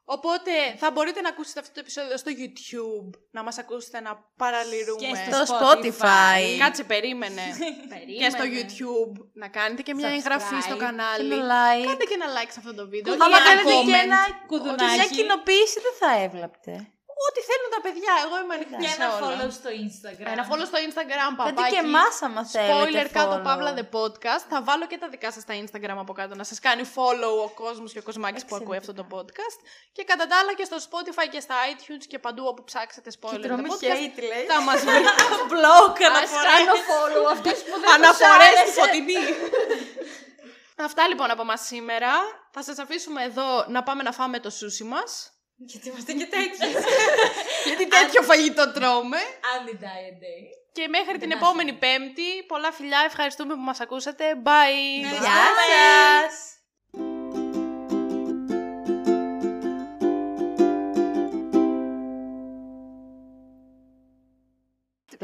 Οπότε θα μπορείτε να ακούσετε αυτό το επεισόδιο στο YouTube, να μας ακούσετε να παραλυρούμε. Και Στο στο Spotify. Κάτσε, περίμενε. Περίμενε. και στο YouTube να κάνετε και μια Subscribe εγγραφή στο Και κανάλι. ένα like. Κάντε και ένα like σε αυτό το βίντεο. Κουδουνάκι. Άμα Και κάνετε και comment, ένα κουδουνάκι. μια κοινοποίηση δεν θα έβλαπτε. Ό,τι θέλουν τα παιδιά. Εγώ είμαι ανοιχτή Και σε ένα όλα. follow στο Instagram. Ένα follow στο Instagram, Κάντε παπάκι. και εμάς άμα θέλετε. Spoiler κάτω follow. παύλα the podcast. Θα βάλω και τα δικά σας στα Instagram από κάτω να σας κάνει follow ο κόσμος και ο κοσμάκης που ακούει αυτό το podcast. Και κατά τα άλλα και στο Spotify και στα iTunes και παντού όπου ψάξετε spoiler the τρώμε podcast. hate, λέει. Θα μας βρει <laughs> blog Ας αναφορά. κάνω follow αυτές που δεν αναφορές τους στη άρεσε. φωτεινή. Αυτά λοιπόν από μας σήμερα. Θα σας αφήσουμε εδώ να πάμε να φάμε το σούσι μας. Γιατί είμαστε και τέτοιοι. <laughs> Γιατί τέτοιο φαγητό τρώμε. Anti-diet day. Και μέχρι την Δεν επόμενη Πέμπτη, πολλά φιλιά, ευχαριστούμε που μας ακούσατε. Bye! Ναι. Γεια σας.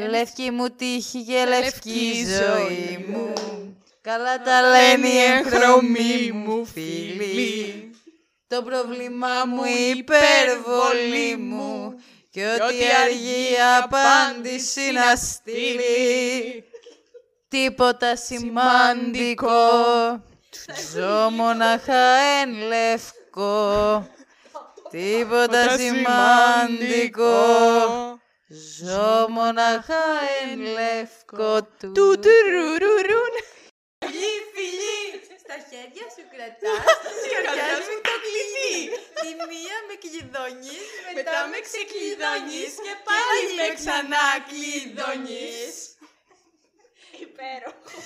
Λευκή μου τύχη και λευκή ζωή μου. Καλά τα λένε οι εγχρωμοί μου φίλοι. Το πρόβλημά μου η υπερβολή μου και ότι αργή απάντηση να στείλει. Τίποτα σημαντικό, ζω μοναχά εν λευκό. Τίποτα σημαντικό, ζω μοναχά εν λευκό του. Τουρουρουρούν. Φιλί, φιλί, στα χέρια σου κρατάς, στις καρδιάς μου το κλειδί. Τη μία με κλειδώνεις, μετά με ξεκλειδώνεις και πάλι με ξανά κλειδώνεις. Υπέροχο.